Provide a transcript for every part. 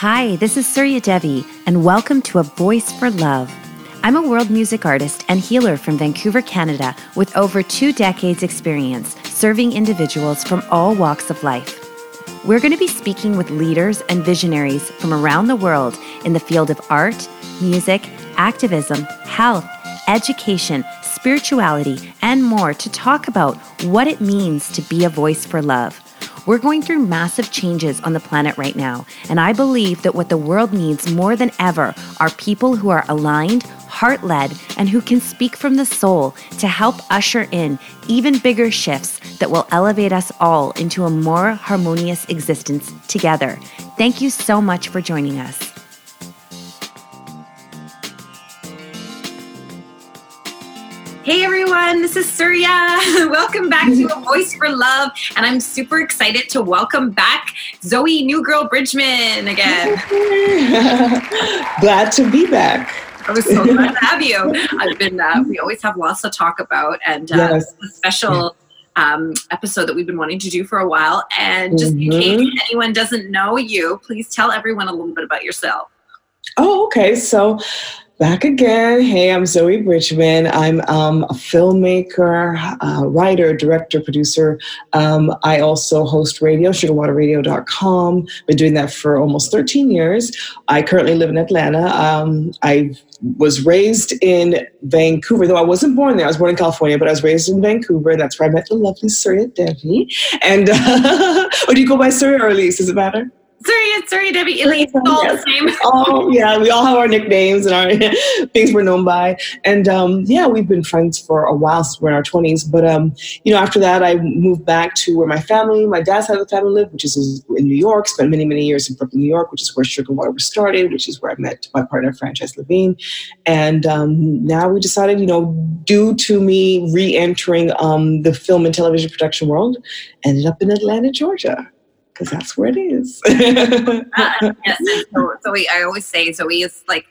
Hi, this is Surya Devi, and welcome to A Voice for Love. I'm a world music artist and healer from Vancouver, Canada, with over two decades' experience serving individuals from all walks of life. We're going to be speaking with leaders and visionaries from around the world in the field of art, music, activism, health, education, spirituality, and more to talk about what it means to be a voice for love. We're going through massive changes on the planet right now, and I believe that what the world needs more than ever are people who are aligned, heart led, and who can speak from the soul to help usher in even bigger shifts that will elevate us all into a more harmonious existence together. Thank you so much for joining us. Hey everyone, this is Surya. welcome back to A Voice for Love. And I'm super excited to welcome back Zoe Nu Girl Bridgeman again. glad to be back. I was so glad to have you. I've been, uh, we always have lots to talk about and uh, yes. a special um, episode that we've been wanting to do for a while. And just mm-hmm. in case anyone doesn't know you, please tell everyone a little bit about yourself. Oh, okay. So Back again. Hey, I'm Zoe Bridgeman. I'm um, a filmmaker, uh, writer, director, producer. Um, I also host radio, sugarwaterradio.com. Been doing that for almost 13 years. I currently live in Atlanta. Um, I was raised in Vancouver, though I wasn't born there. I was born in California, but I was raised in Vancouver. That's where I met the lovely Surya Devi. And, uh, or do you go by Surya or Elise? Does it matter? Sorry, sorry, Devi. It's all the same. oh, yeah. We all have our nicknames and our things we're known by. And um, yeah, we've been friends for a while since we're in our 20s. But, um, you know, after that, I moved back to where my family, my dad's side of the family lived, which is in New York. Spent many, many years in Brooklyn, New York, which is where Sugar Water was started, which is where I met my partner, Franchise Levine. And um, now we decided, you know, due to me re entering um, the film and television production world, ended up in Atlanta, Georgia because that's where it is. uh, yes, so, Zoe, I always say Zoe is like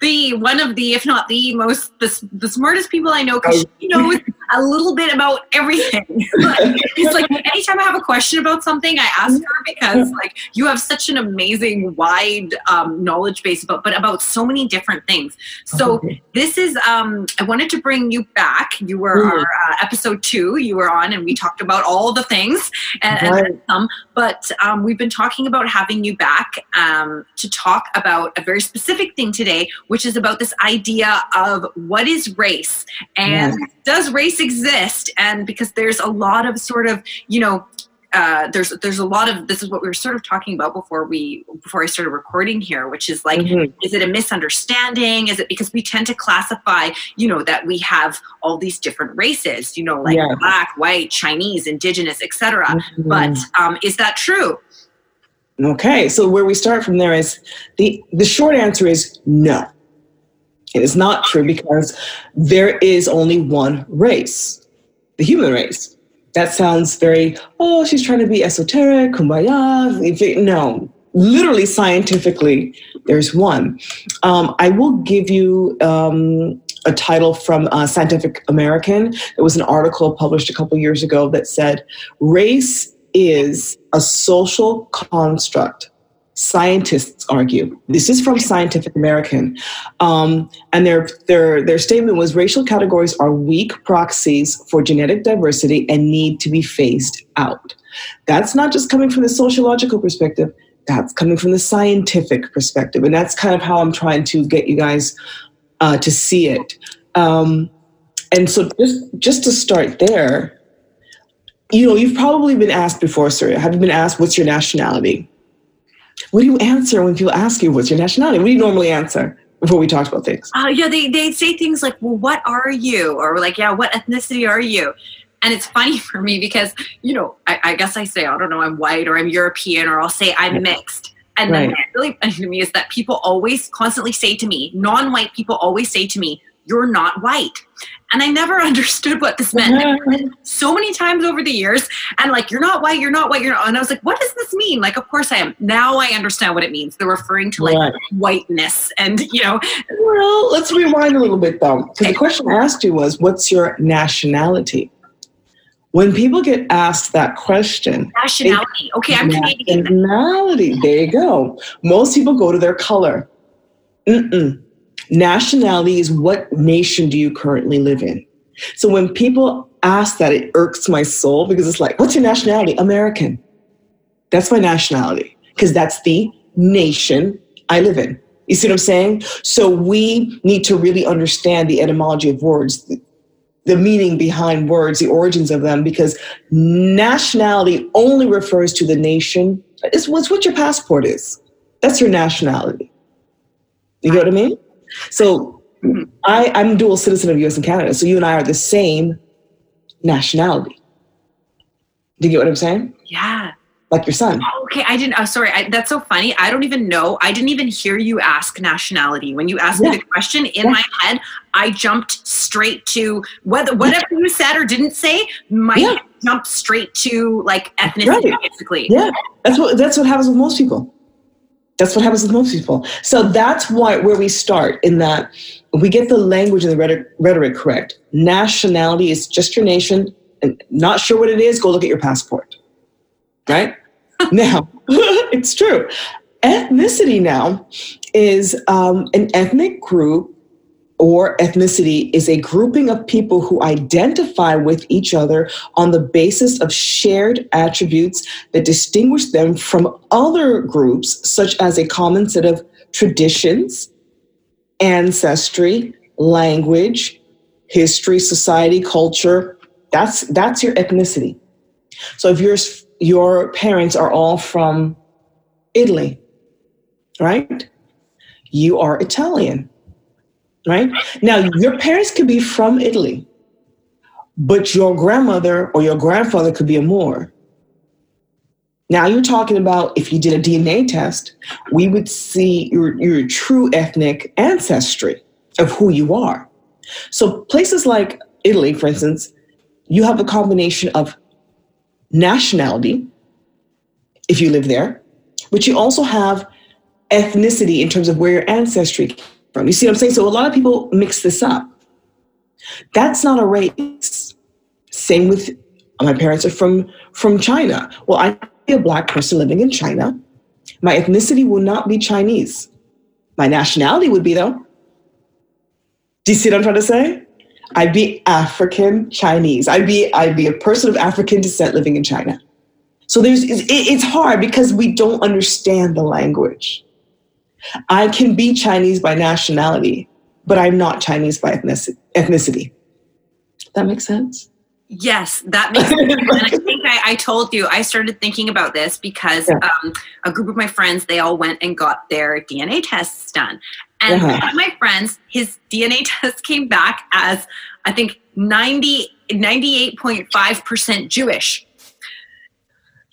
the one of the, if not the most, the, the smartest people I know because she knows a little bit about everything. it's like anytime I have a question about something, I ask her because like you have such an amazing, wide um, knowledge base about, but about so many different things. So okay. this is, um, I wanted to bring you back. You were mm. our uh, episode two. You were on, and we talked about all the things and, right. and some. But um, we've been talking about having you back um, to talk about a very specific thing today, which is about this idea of what is race and yes. does race exist and because there's a lot of sort of you know uh, there's there's a lot of this is what we were sort of talking about before we before I started recording here, which is like, mm-hmm. is it a misunderstanding? Is it because we tend to classify, you know, that we have all these different races, you know, like yeah. black, white, Chinese, indigenous, etc. Mm-hmm. But um, is that true? Okay, so where we start from there is the the short answer is no. It is not true because there is only one race, the human race. That sounds very, oh, she's trying to be esoteric, kumbaya. No, literally scientifically, there's one. Um, I will give you um, a title from uh, Scientific American. There was an article published a couple years ago that said, race is a social construct scientists argue. This is from Scientific American, um, and their their their statement was: racial categories are weak proxies for genetic diversity and need to be phased out. That's not just coming from the sociological perspective. That's coming from the scientific perspective, and that's kind of how I'm trying to get you guys uh, to see it. Um, and so, just just to start there, you know, you've probably been asked before, Surya. Have you been asked what's your nationality? What do you answer when people ask you what's your nationality? What do you normally answer before we talk about things? Uh, yeah, they, they say things like, well, what are you? Or like, yeah, what ethnicity are you? And it's funny for me because, you know, I, I guess I say, I don't know, I'm white or I'm European or I'll say I'm mixed. And right. then what's really funny to me is that people always constantly say to me, non white people always say to me, you're not white. And I never understood what this meant. Mm-hmm. so many times over the years. And like, you're not white, you're not white, you're not. And I was like, what does this mean? Like, of course I am. Now I understand what it means. They're referring to like right. whiteness and, you know. Well, let's rewind a little bit though. Because the question I asked you was, what's your nationality? when people get asked that question, nationality. Okay, I'm Canadian. Nationality. There you go. Most people go to their color. Mm-mm. Nationality is what nation do you currently live in? So when people ask that, it irks my soul because it's like, what's your nationality? American. That's my nationality because that's the nation I live in. You see what I'm saying? So we need to really understand the etymology of words, the meaning behind words, the origins of them, because nationality only refers to the nation. It's, what your passport is. That's your nationality. You get what I mean? So I, I'm dual citizen of US and Canada. So you and I are the same nationality. Do you get what I'm saying? Yeah like your son. Oh, okay, I didn't. Oh, sorry, I, that's so funny. I don't even know. I didn't even hear you ask nationality when you asked yeah. me the question. In yeah. my head, I jumped straight to whether whatever you said or didn't say. My yeah. jumped straight to like ethnicity, right. basically. Yeah, that's what that's what happens with most people. That's what happens with most people. So that's why where we start in that we get the language and the rhetoric, correct. Nationality is just your nation. And not sure what it is, go look at your passport. Right? now, it's true. Ethnicity now is um, an ethnic group or ethnicity is a grouping of people who identify with each other on the basis of shared attributes that distinguish them from other groups, such as a common set of traditions, ancestry, language, history, society, culture. That's, that's your ethnicity. So if you're your parents are all from Italy, right? You are Italian, right? Now, your parents could be from Italy, but your grandmother or your grandfather could be a Moor. Now you're talking about if you did a DNA test, we would see your, your true ethnic ancestry of who you are. So places like Italy, for instance, you have a combination of nationality, if you live there, but you also have ethnicity in terms of where your ancestry from. You see what I'm saying? So a lot of people mix this up. That's not a race. Same with my parents are from from China. Well, I'm a black person living in China. My ethnicity will not be Chinese. My nationality would be though. Do you see what I'm trying to say? I'd be African Chinese. I'd be I'd be a person of African descent living in China. So there's it's hard because we don't understand the language. I can be Chinese by nationality, but I'm not Chinese by ethnicity. That makes sense. Yes, that makes sense. and I think I, I, told you I started thinking about this because yeah. um, a group of my friends they all went and got their DNA tests done, and uh-huh. one of my friends, his DNA test came back as I think 90, 98.5% Jewish.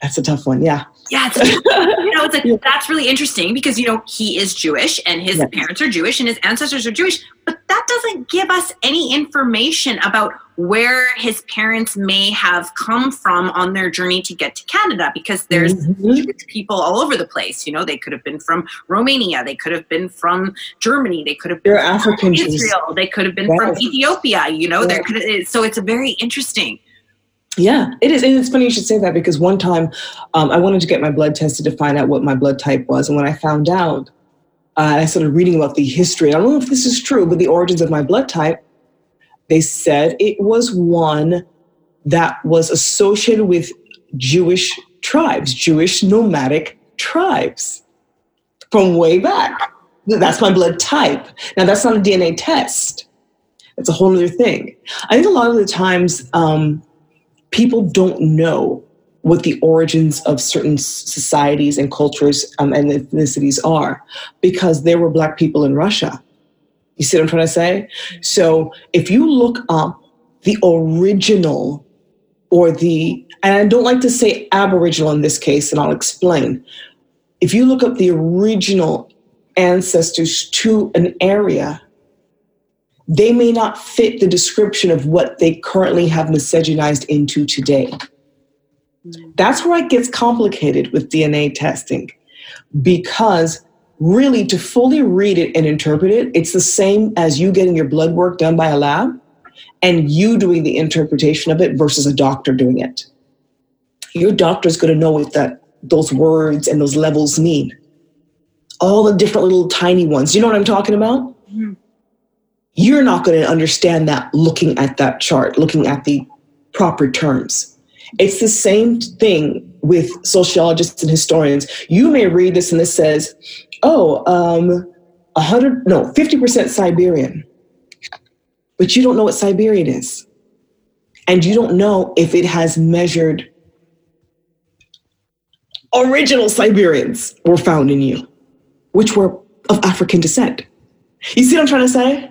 That's a tough one. Yeah. Yeah, it's, you know, it's like that's really interesting because you know he is Jewish and his yes. parents are Jewish and his ancestors are Jewish, but that doesn't give us any information about where his parents may have come from on their journey to get to Canada because there's mm-hmm. people all over the place. You know, they could have been from Romania, they could have been from Germany, they could have been They're from African Israel, they could have been yes. from Ethiopia. You know, yes. there could so it's a very interesting. Yeah, it is. And it's funny you should say that because one time um, I wanted to get my blood tested to find out what my blood type was. And when I found out, uh, I started reading about the history. I don't know if this is true, but the origins of my blood type, they said it was one that was associated with Jewish tribes, Jewish nomadic tribes from way back. That's my blood type. Now, that's not a DNA test. It's a whole other thing. I think a lot of the times, um, people don't know what the origins of certain societies and cultures um, and ethnicities are because there were black people in Russia. You see what I'm trying to say? So if you look up the original or the, and I don't like to say aboriginal in this case, and I'll explain. If you look up the original ancestors to an area, they may not fit the description of what they currently have miscegenized into today. That's where it gets complicated with DNA testing because really to fully read it and interpret it, it's the same as you getting your blood work done by a lab and you doing the interpretation of it versus a doctor doing it. Your doctor's going to know what that those words and those levels mean. All the different little tiny ones. You know what I'm talking about? Mm-hmm. You're not going to understand that looking at that chart, looking at the proper terms. It's the same thing with sociologists and historians. You may read this and this says, oh, um, 100, no, 50% Siberian. But you don't know what Siberian is. And you don't know if it has measured original Siberians were found in you, which were of African descent. You see what I'm trying to say?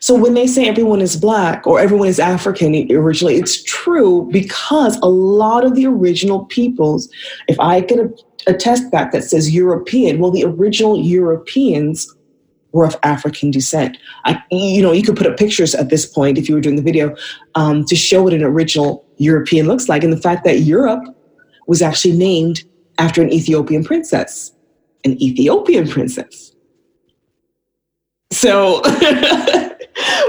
So when they say everyone is black or everyone is African originally, it's true because a lot of the original peoples, if I get a, a test back that says European, well, the original Europeans were of African descent. I, you know, you could put up pictures at this point if you were doing the video um, to show what an original European looks like, and the fact that Europe was actually named after an Ethiopian princess, an Ethiopian princess. So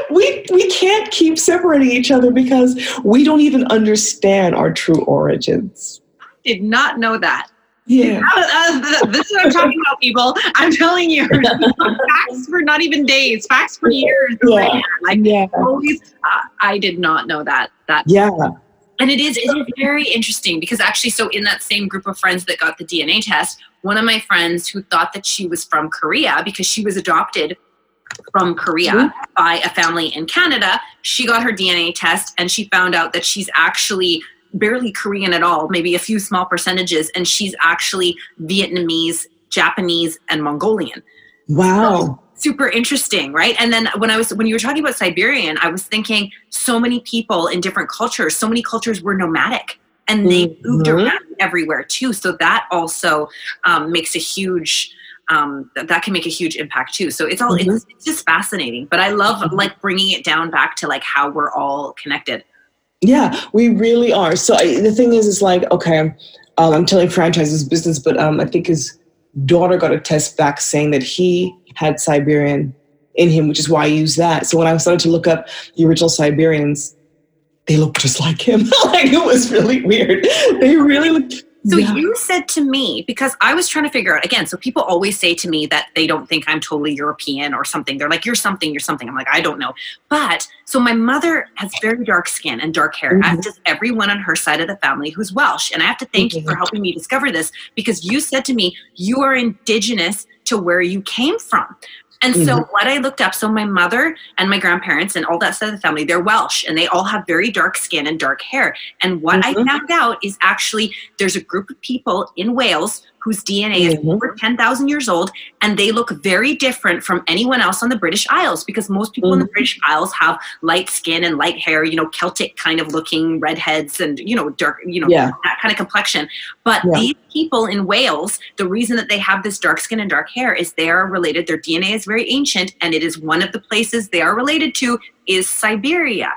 we we can't keep separating each other because we don't even understand our true origins. Did not know that. Yeah. Uh, uh, this is what I'm talking about, people. I'm telling you, facts for not even days, facts for years. Yeah. Like yeah. always, uh, I did not know that. That yeah. And it is, it is very interesting because actually, so in that same group of friends that got the DNA test, one of my friends who thought that she was from Korea because she was adopted from Korea mm-hmm. by a family in Canada. She got her DNA test and she found out that she's actually barely Korean at all, maybe a few small percentages, and she's actually Vietnamese, Japanese, and Mongolian. Wow. So, super interesting, right? And then when I was when you were talking about Siberian, I was thinking so many people in different cultures, so many cultures were nomadic and they mm-hmm. moved around everywhere too. So that also um, makes a huge um, that, that can make a huge impact too. So it's all mm-hmm. it's, it's, just fascinating. But I love mm-hmm. like bringing it down back to like how we're all connected. Yeah, we really are. So I, the thing is, is like okay, um, I'm telling franchises business, but um, I think his daughter got a test back saying that he had Siberian in him, which is why I use that. So when I started to look up the original Siberians, they look just like him. like it was really weird. They really looked so yeah. you said to me, because I was trying to figure out again, so people always say to me that they don't think I'm totally European or something. They're like, you're something, you're something. I'm like, I don't know. But so my mother has very dark skin and dark hair, mm-hmm. as does everyone on her side of the family who's Welsh. And I have to thank mm-hmm. you for mm-hmm. helping me discover this because you said to me, you are indigenous to where you came from. And mm-hmm. so what I looked up, so my mother and my grandparents and all that side of the family, they're Welsh and they all have very dark skin and dark hair. And what mm-hmm. I found out is actually there's a group of people in Wales whose DNA is mm-hmm. over 10,000 years old, and they look very different from anyone else on the British Isles because most people mm-hmm. in the mm-hmm. British Isles have light skin and light hair, you know, Celtic kind of looking redheads and, you know, dark, you know, yeah. that kind of complexion. But yeah. these people in Wales, the reason that they have this dark skin and dark hair is they are related, their DNA is very ancient, and it is one of the places they are related to is Siberia.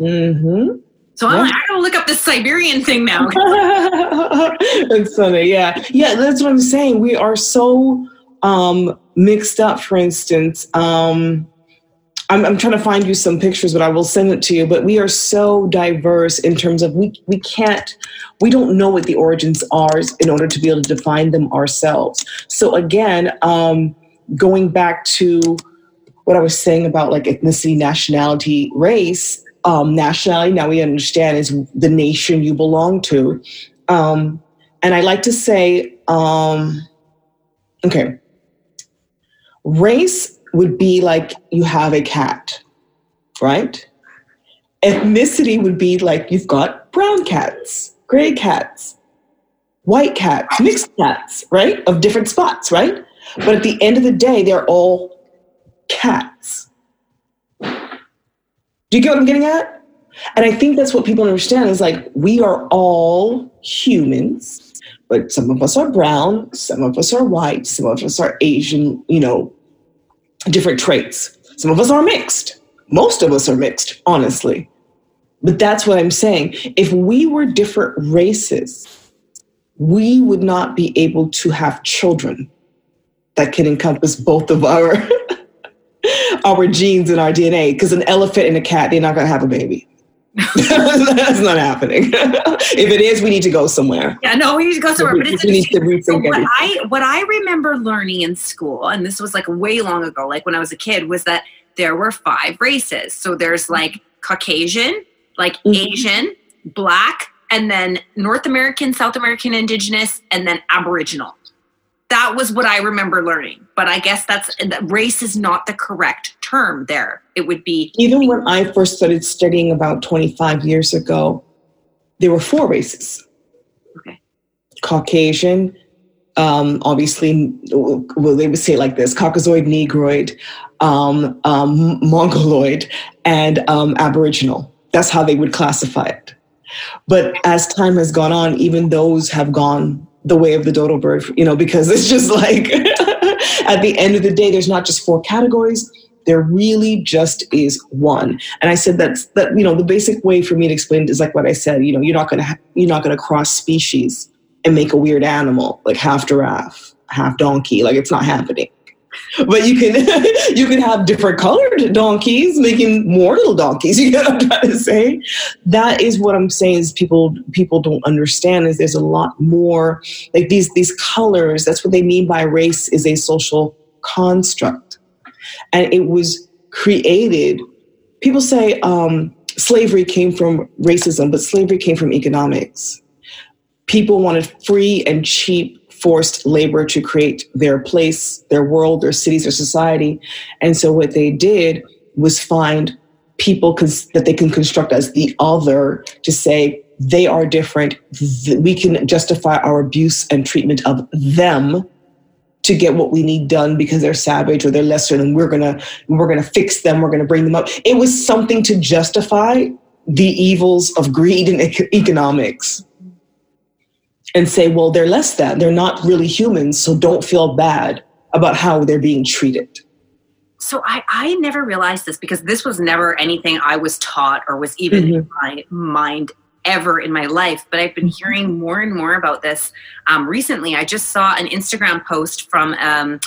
Mm-hmm. So I'm like, I gotta look up this Siberian thing now. it's funny, yeah, yeah. That's what I'm saying. We are so um, mixed up. For instance, um, I'm, I'm trying to find you some pictures, but I will send it to you. But we are so diverse in terms of we we can't we don't know what the origins are in order to be able to define them ourselves. So again, um, going back to what I was saying about like ethnicity, nationality, race um, nationality, now we understand, is the nation you belong to. Um, and I like to say, um, okay, race would be like you have a cat, right? Ethnicity would be like you've got brown cats, gray cats, white cats, mixed cats, right? Of different spots, right? But at the end of the day, they're all cats. Do you get what I'm getting at? And I think that's what people understand is like we are all humans, but some of us are brown, some of us are white, some of us are Asian, you know, different traits. Some of us are mixed. Most of us are mixed, honestly. But that's what I'm saying. If we were different races, we would not be able to have children that can encompass both of our our genes and our DNA. Because an elephant and a cat, they're not going to have a baby. That's not happening. if it is, we need to go somewhere. Yeah, no, we need to go somewhere. But it's we need to rethink so what I what I remember learning in school, and this was like way long ago, like when I was a kid, was that there were five races. So there's like Caucasian, like mm-hmm. Asian, Black, and then North American, South American, Indigenous, and then Aboriginal that was what I remember learning. But I guess that's race is not the correct term there. It would be even when I first started studying about 25 years ago, there were four races. Okay. Caucasian, um, obviously, well, they would say like this Caucasoid, Negroid, um, um, Mongoloid, and um, Aboriginal. That's how they would classify it. But as time has gone on, even those have gone the way of the dodo bird, you know, because it's just like at the end of the day, there's not just four categories. There really just is one. And I said that's that, you know, the basic way for me to explain it is like what I said, you know, you're not gonna ha- you're not gonna cross species and make a weird animal, like half giraffe, half donkey. Like it's not happening but you can you can have different colored donkeys making more little donkeys. You know what i'm trying to say? That is what i'm saying is people people don't understand is there's a lot more like these these colors that's what they mean by race is a social construct. And it was created people say um, slavery came from racism but slavery came from economics. People wanted free and cheap forced labor to create their place, their world, their cities, their society. And so what they did was find people cons- that they can construct as the other to say they are different. We can justify our abuse and treatment of them to get what we need done because they're savage or they're lesser and we're gonna we're gonna fix them we're gonna bring them up it was something to justify the evils of greed and economics and say, well, they're less than, they're not really humans, so don't feel bad about how they're being treated. So I, I never realized this because this was never anything I was taught or was even mm-hmm. in my mind ever in my life. But I've been mm-hmm. hearing more and more about this um, recently. I just saw an Instagram post from um,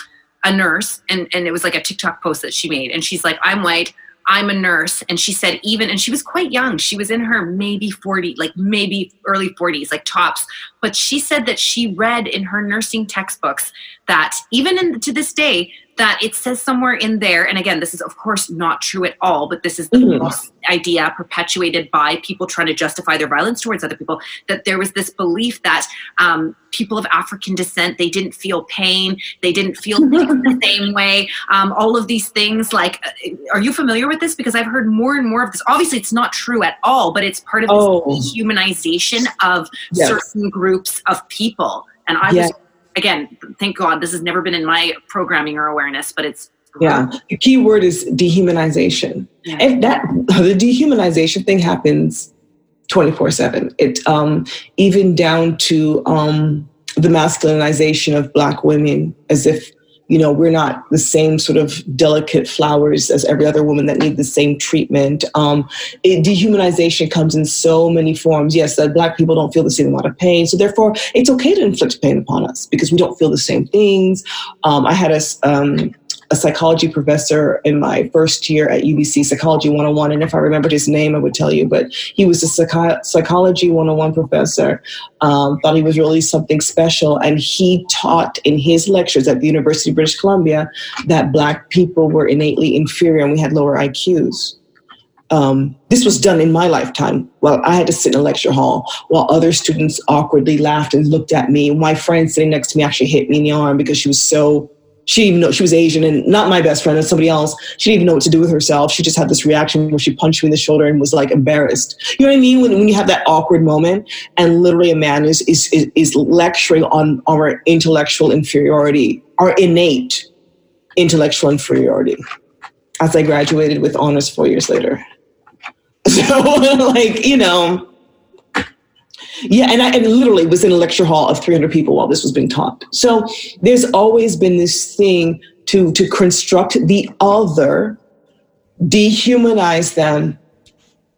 a nurse, and, and it was like a TikTok post that she made. And she's like, I'm white. I'm a nurse. And she said, even, and she was quite young. She was in her maybe 40, like maybe early 40s, like tops. But she said that she read in her nursing textbooks that even in, to this day, that it says somewhere in there, and again, this is of course not true at all, but this is the mm. idea perpetuated by people trying to justify their violence towards other people, that there was this belief that um, people of African descent, they didn't feel pain, they didn't feel the same way, um, all of these things. Like, uh, are you familiar with this? Because I've heard more and more of this. Obviously, it's not true at all, but it's part of oh. this dehumanization of yes. certain groups of people. And I yes. was again, thank God this has never been in my programming or awareness, but it's yeah. The key word is dehumanization. Yeah. If that the dehumanization thing happens 24 7. It um even down to um the masculinization of black women as if you know we're not the same sort of delicate flowers as every other woman that need the same treatment. Um, it, dehumanization comes in so many forms. Yes that black people don't feel the same amount of pain so therefore it's okay to inflict pain upon us because we don't feel the same things. Um, i had a um, a psychology professor in my first year at UBC, Psychology 101. And if I remembered his name, I would tell you. But he was a psych- Psychology 101 professor, um, thought he was really something special. And he taught in his lectures at the University of British Columbia that Black people were innately inferior and we had lower IQs. Um, this was done in my lifetime. Well, I had to sit in a lecture hall while other students awkwardly laughed and looked at me. My friend sitting next to me actually hit me in the arm because she was so she even know she was Asian and not my best friend and somebody else. She didn't even know what to do with herself. She just had this reaction where she punched me in the shoulder and was like embarrassed. You know what I mean? When, when you have that awkward moment and literally a man is, is, is, is lecturing on our intellectual inferiority, our innate intellectual inferiority as I graduated with honors four years later. So like, you know, yeah, and I and literally was in a lecture hall of 300 people while this was being taught. So there's always been this thing to to construct the other, dehumanize them,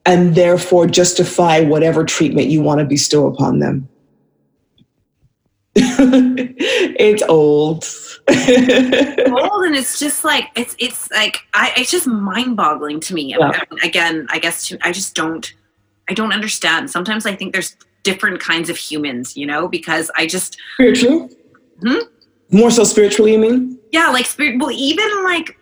and therefore justify whatever treatment you want to bestow upon them. it's old. old and it's just like it's it's like I it's just mind boggling to me. Yeah. I mean, again, I guess to, I just don't I don't understand. Sometimes I think there's different kinds of humans, you know, because I just spiritually. Hmm? More so spiritually, you mean? yeah, like spirit. Well, even like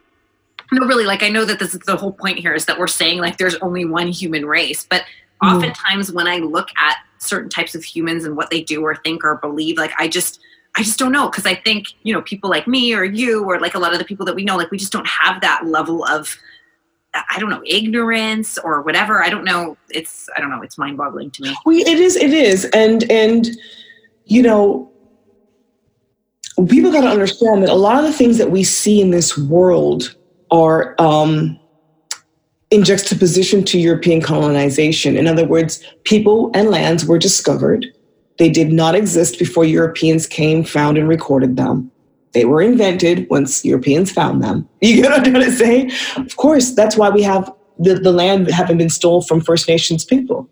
no, really, like I know that this is the whole point here is that we're saying like there's only one human race, but Mm. oftentimes when I look at certain types of humans and what they do or think or believe, like I just I just don't know because I think you know people like me or you or like a lot of the people that we know, like we just don't have that level of I don't know ignorance or whatever. I don't know. It's I don't know. It's mind boggling to me. It is. It is, and and you know, people got to understand that a lot of the things that we see in this world are um, in juxtaposition to European colonization. In other words, people and lands were discovered. They did not exist before Europeans came, found, and recorded them. They were invented once Europeans found them. You get what I'm trying to say? Of course, that's why we have the, the land having been stolen from First Nations people.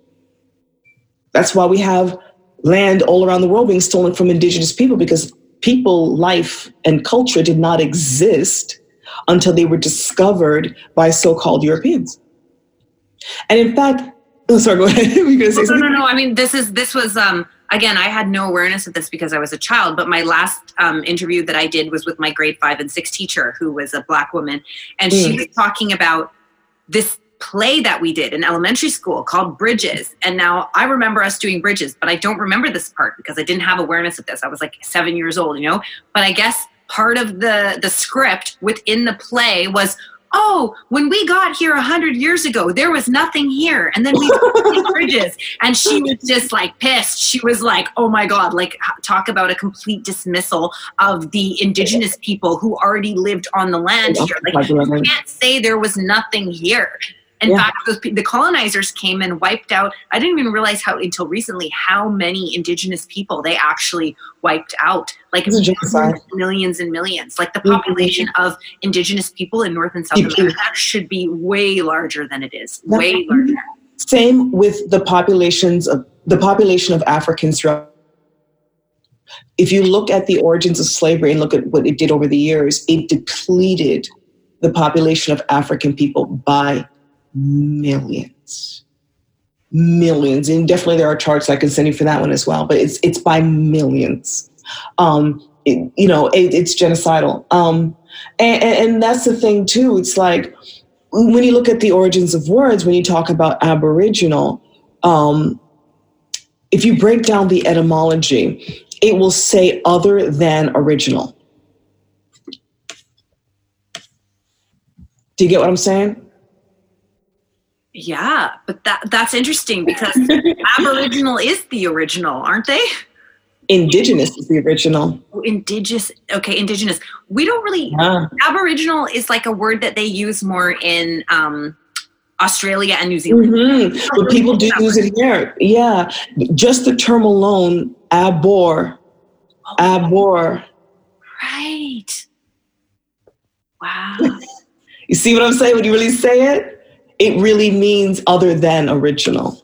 That's why we have land all around the world being stolen from indigenous people because people, life, and culture did not exist until they were discovered by so called Europeans. And in fact, oh, sorry, go ahead. Were you going to say no, something? no, no. I mean, this is this was um again. I had no awareness of this because I was a child. But my last um, interview that I did was with my grade five and six teacher, who was a black woman, and she Mm. was talking about this play that we did in elementary school called Bridges. And now I remember us doing Bridges, but I don't remember this part because I didn't have awareness of this. I was like seven years old, you know. But I guess part of the the script within the play was. Oh, when we got here a hundred years ago, there was nothing here, and then we built bridges. And she was just like pissed. She was like, "Oh my god!" Like talk about a complete dismissal of the indigenous people who already lived on the land here. Like you can't say there was nothing here. In Yeah. fact, those, the colonizers came and wiped out. I didn't even realize how until recently how many indigenous people they actually wiped out. Like genocide. millions and millions. Like the population of indigenous people in North and South Mhm. America should be way larger than it is. Way larger. Same with the populations of the population of Africans throughout. If you look at the origins of slavery and look at what it did over the years, it depleted the population of African people by millions. Millions. And definitely there are charts I can send you for that one as well, but it's it's by millions. Um, it- you know, it, it's genocidal. Um, and, and, that's the thing too. It's like when you look at the origins of words, when you talk about Aboriginal, um, if you break down the etymology, it will say other than original. Do you get what I'm saying? Yeah, but that that's interesting because Aboriginal is the original, aren't they? Indigenous is the original. Oh, Indigenous. Okay, indigenous. We don't really. Ah, Aboriginal is like a word that they use more in um, Australia and New Zealand. mhm. But people do use it here. Yeah. Just the term alone, abor, abor. Right. Wow. You see what I'm saying when you really say it? It really means other than original.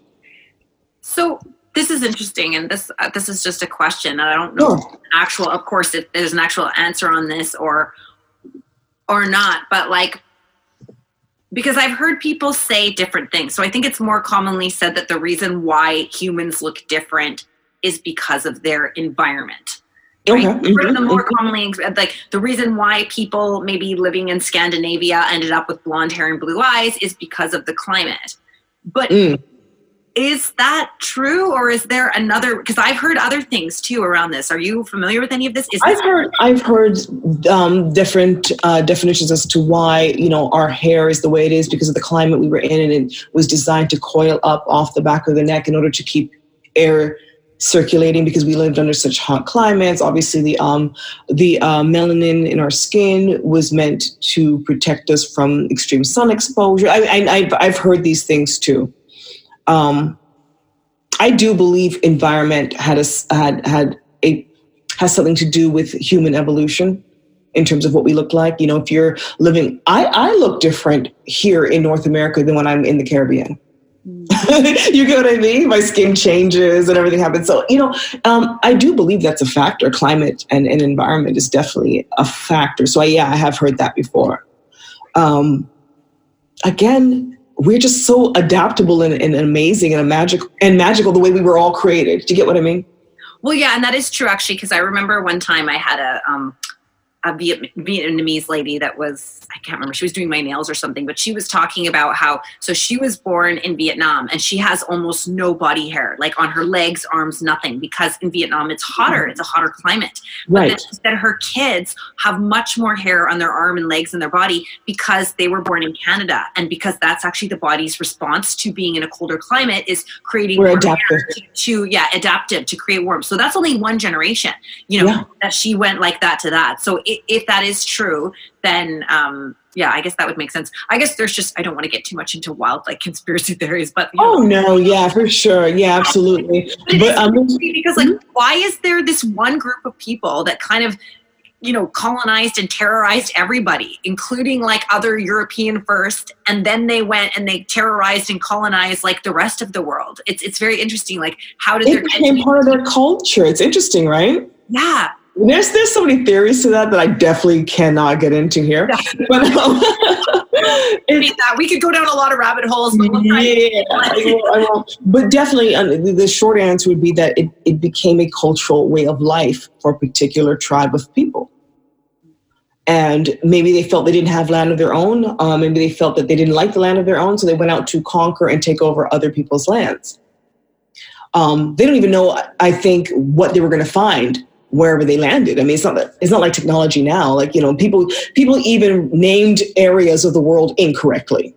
So this is interesting, and this uh, this is just a question. and I don't know Sure. actual. Of course, if there's an actual answer on this or or not, but like because I've heard people say different things. So I think it's more commonly said that the reason why humans look different is because of their environment. Right? Okay. Or the more mhm. commonly, like the reason why people maybe living in Scandinavia ended up with blonde hair and blue eyes is because of the climate. But Mm. is that true, or is there another? Because I've heard other things too around this. Are you familiar with any of this? Is I've heard I've heard um, different uh, definitions as to why you know our hair is the way it is because of the climate we were in, and it was designed to coil up off the back of the neck in order to keep air circulating because we lived under such hot climates. Obviously, the um, the uh, melanin in our skin was meant to protect us from extreme sun exposure. I, I, I've I've heard these things too. Um, I do believe environment had a had had a has something to do with human evolution in terms of what we look like. You know, if you're living, I, I look different here in North America than when I'm in the Caribbean. you get what I mean? My skin changes and everything happens. So, you know, um, I do believe that's a factor. Climate and, and environment is definitely a factor. So, yeah, I have heard that before. Um, again, we're just so adaptable and, and amazing and magic and magical the way we were all created. Do you get what I mean? Well, yeah, and that is true actually, because I remember one time I had a um, a Vietnamese lady that was I can't remember she was doing my nails or something but she was talking about how so she was born in Vietnam and she has almost no body hair like on her legs arms nothing because in Vietnam it's hotter it's a hotter climate. Right. but then her kids have much more hair on their arm and legs and their body because they were born in Canada and because that's actually the body's response to being in a colder climate is creating we're adaptive. to, to, yeah adaptive to create warmth. So that's only one generation you know yeah. that she went like that to that. So it, if that is true, then um, yeah, I guess that would make sense. I guess there's just I don't want to get too much into wild like conspiracy theories, but oh know. no, yeah, for sure, yeah, absolutely. but, but um, because like, why is there this one group of people that kind of you know colonized and terrorized everybody including like other european first and then they went and they terrorized and colonized like the rest of the world it's it's very interesting like how did it became part of their culture it's interesting right yeah there's there's so many theories to that that I definitely cannot get into here. But um, that we could go down a lot of rabbit holes. But we'll yeah, I will, I will. but definitely um, the short answer would be that it, it became a cultural way of life for a particular tribe of people. And maybe they felt they didn't have land of their own. Um, maybe they felt that they didn't like the land of their own, so they went out to conquer and take over other people's lands. Um, they don't even know, I think, what they were going to find wherever they landed. I mean, it's not that, it's not like technology now. Like you know, people people even named areas of the world incorrectly,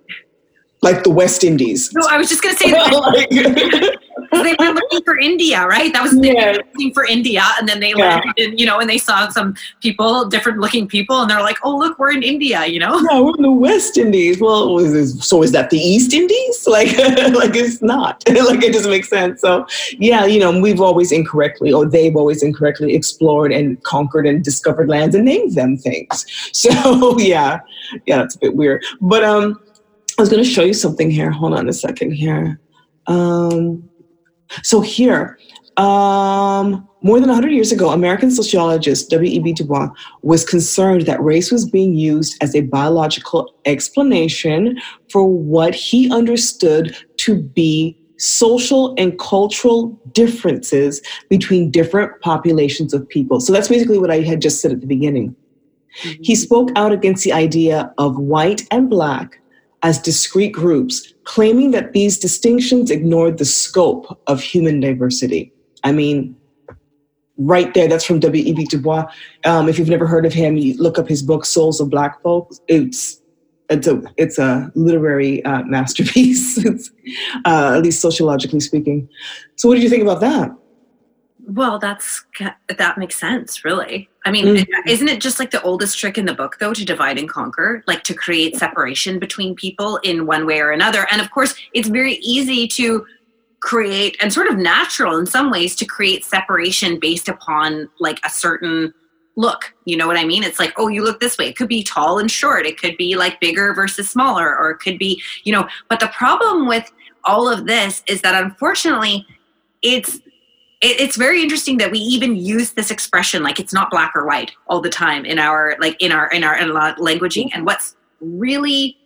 like the West Indies. No, I was just going to say that. they were looking for India, right? That was yeah. looking for India, and then they yeah. landed, you know, and they saw some people, different looking people, and they're like, "Oh, look, we're in India," you know? Yeah, we're in the West Indies. Well, so is that the East Indies? Like, like it's not. like it doesn't make sense. So, yeah, you know, we've always incorrectly, or they've always incorrectly explored and conquered and discovered lands and named them things. So, yeah, yeah, it's a bit weird. But um, I was going to show you something here. Hold on a second here. Um, so here, um, more than 100 years ago, American sociologist W.E.B. Du Bois was concerned that race was being used as a biological explanation for what he understood to be social and cultural differences between different populations of people. So that's basically what I had just said at the beginning. Mm-hmm. He spoke out against the idea of white and black as discrete groups, claiming that these distinctions ignored the scope of human diversity. I mean, right there, that's from W.E.B. Du Bois. Um, if you've never heard of him, you look up his book, Souls of Black Folks. It's it's a it's a literary uh, masterpiece, uh, at least sociologically speaking. So, what did you think about that? Well, that's that makes sense, really. I mean, mm-hmm. isn't it just like the oldest trick in the book, though, to divide and conquer, like to create separation between people in one way or another? And of course, it's very easy to create and sort of natural in some ways to create separation based upon like a certain look. You know what I mean? It's like, oh, you look this way. It could be tall and short. It could be like bigger versus smaller, or it could be, you know. But the problem with all of this is that unfortunately, it's it's very interesting that we even use this expression like it's not black or white all the time in our like in our in our, in our languaging and what's really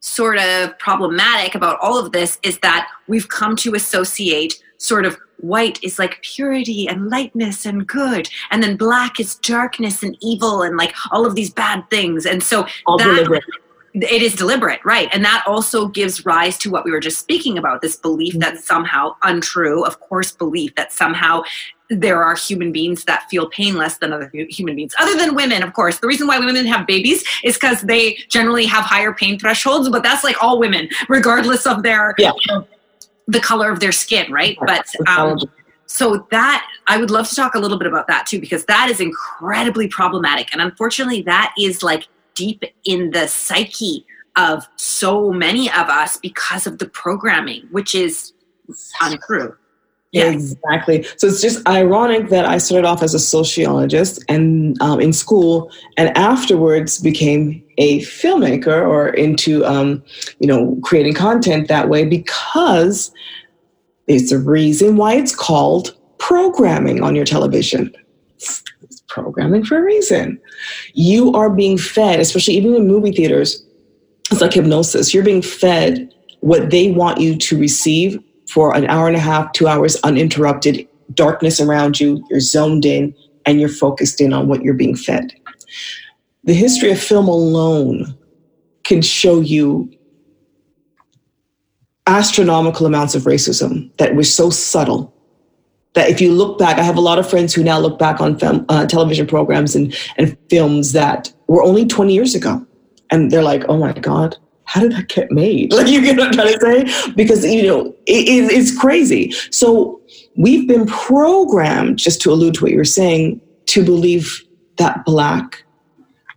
sort of problematic about all of this is that we've come to associate sort of white is like purity and lightness and good and then black is darkness and evil and like all of these bad things and so all that deliberate. It is deliberate right and that also gives rise to what we were just speaking about this belief mm-hmm. that's somehow untrue of course belief that somehow there are human beings that feel pain less than other human beings, other than women, of course. The reason why women have babies is because they generally have higher pain thresholds, but that's like all women, regardless of their yeah. you know, the color of their skin, right? But um, so that I would love to talk a little bit about that too, because that is incredibly problematic, and unfortunately, that is like deep in the psyche of so many of us because of the programming, which is untrue. Yeah. Exactly. So it's just ironic that I started off as a sociologist and um, in school, and afterwards became a filmmaker or into um, you know creating content that way because it's a reason why it's called programming on your television. Programming for a reason. You are being fed, especially even in movie theaters. It's like hypnosis. You're being fed what they want you to receive for an hour and a half, two hours uninterrupted, darkness around you, you're zoned in, and you're focused in on what you're being fed. The history of film alone can show you astronomical amounts of racism that was so subtle that if you look back, I have a lot of friends who now look back on film, uh, television programs and, and films that were only 20 years ago. And they're like, oh my God, how did that get made? Like, you get what I'm trying to say? Because, you know, it, it, it's crazy. So we've been programmed, just to allude to what you were saying, to believe that black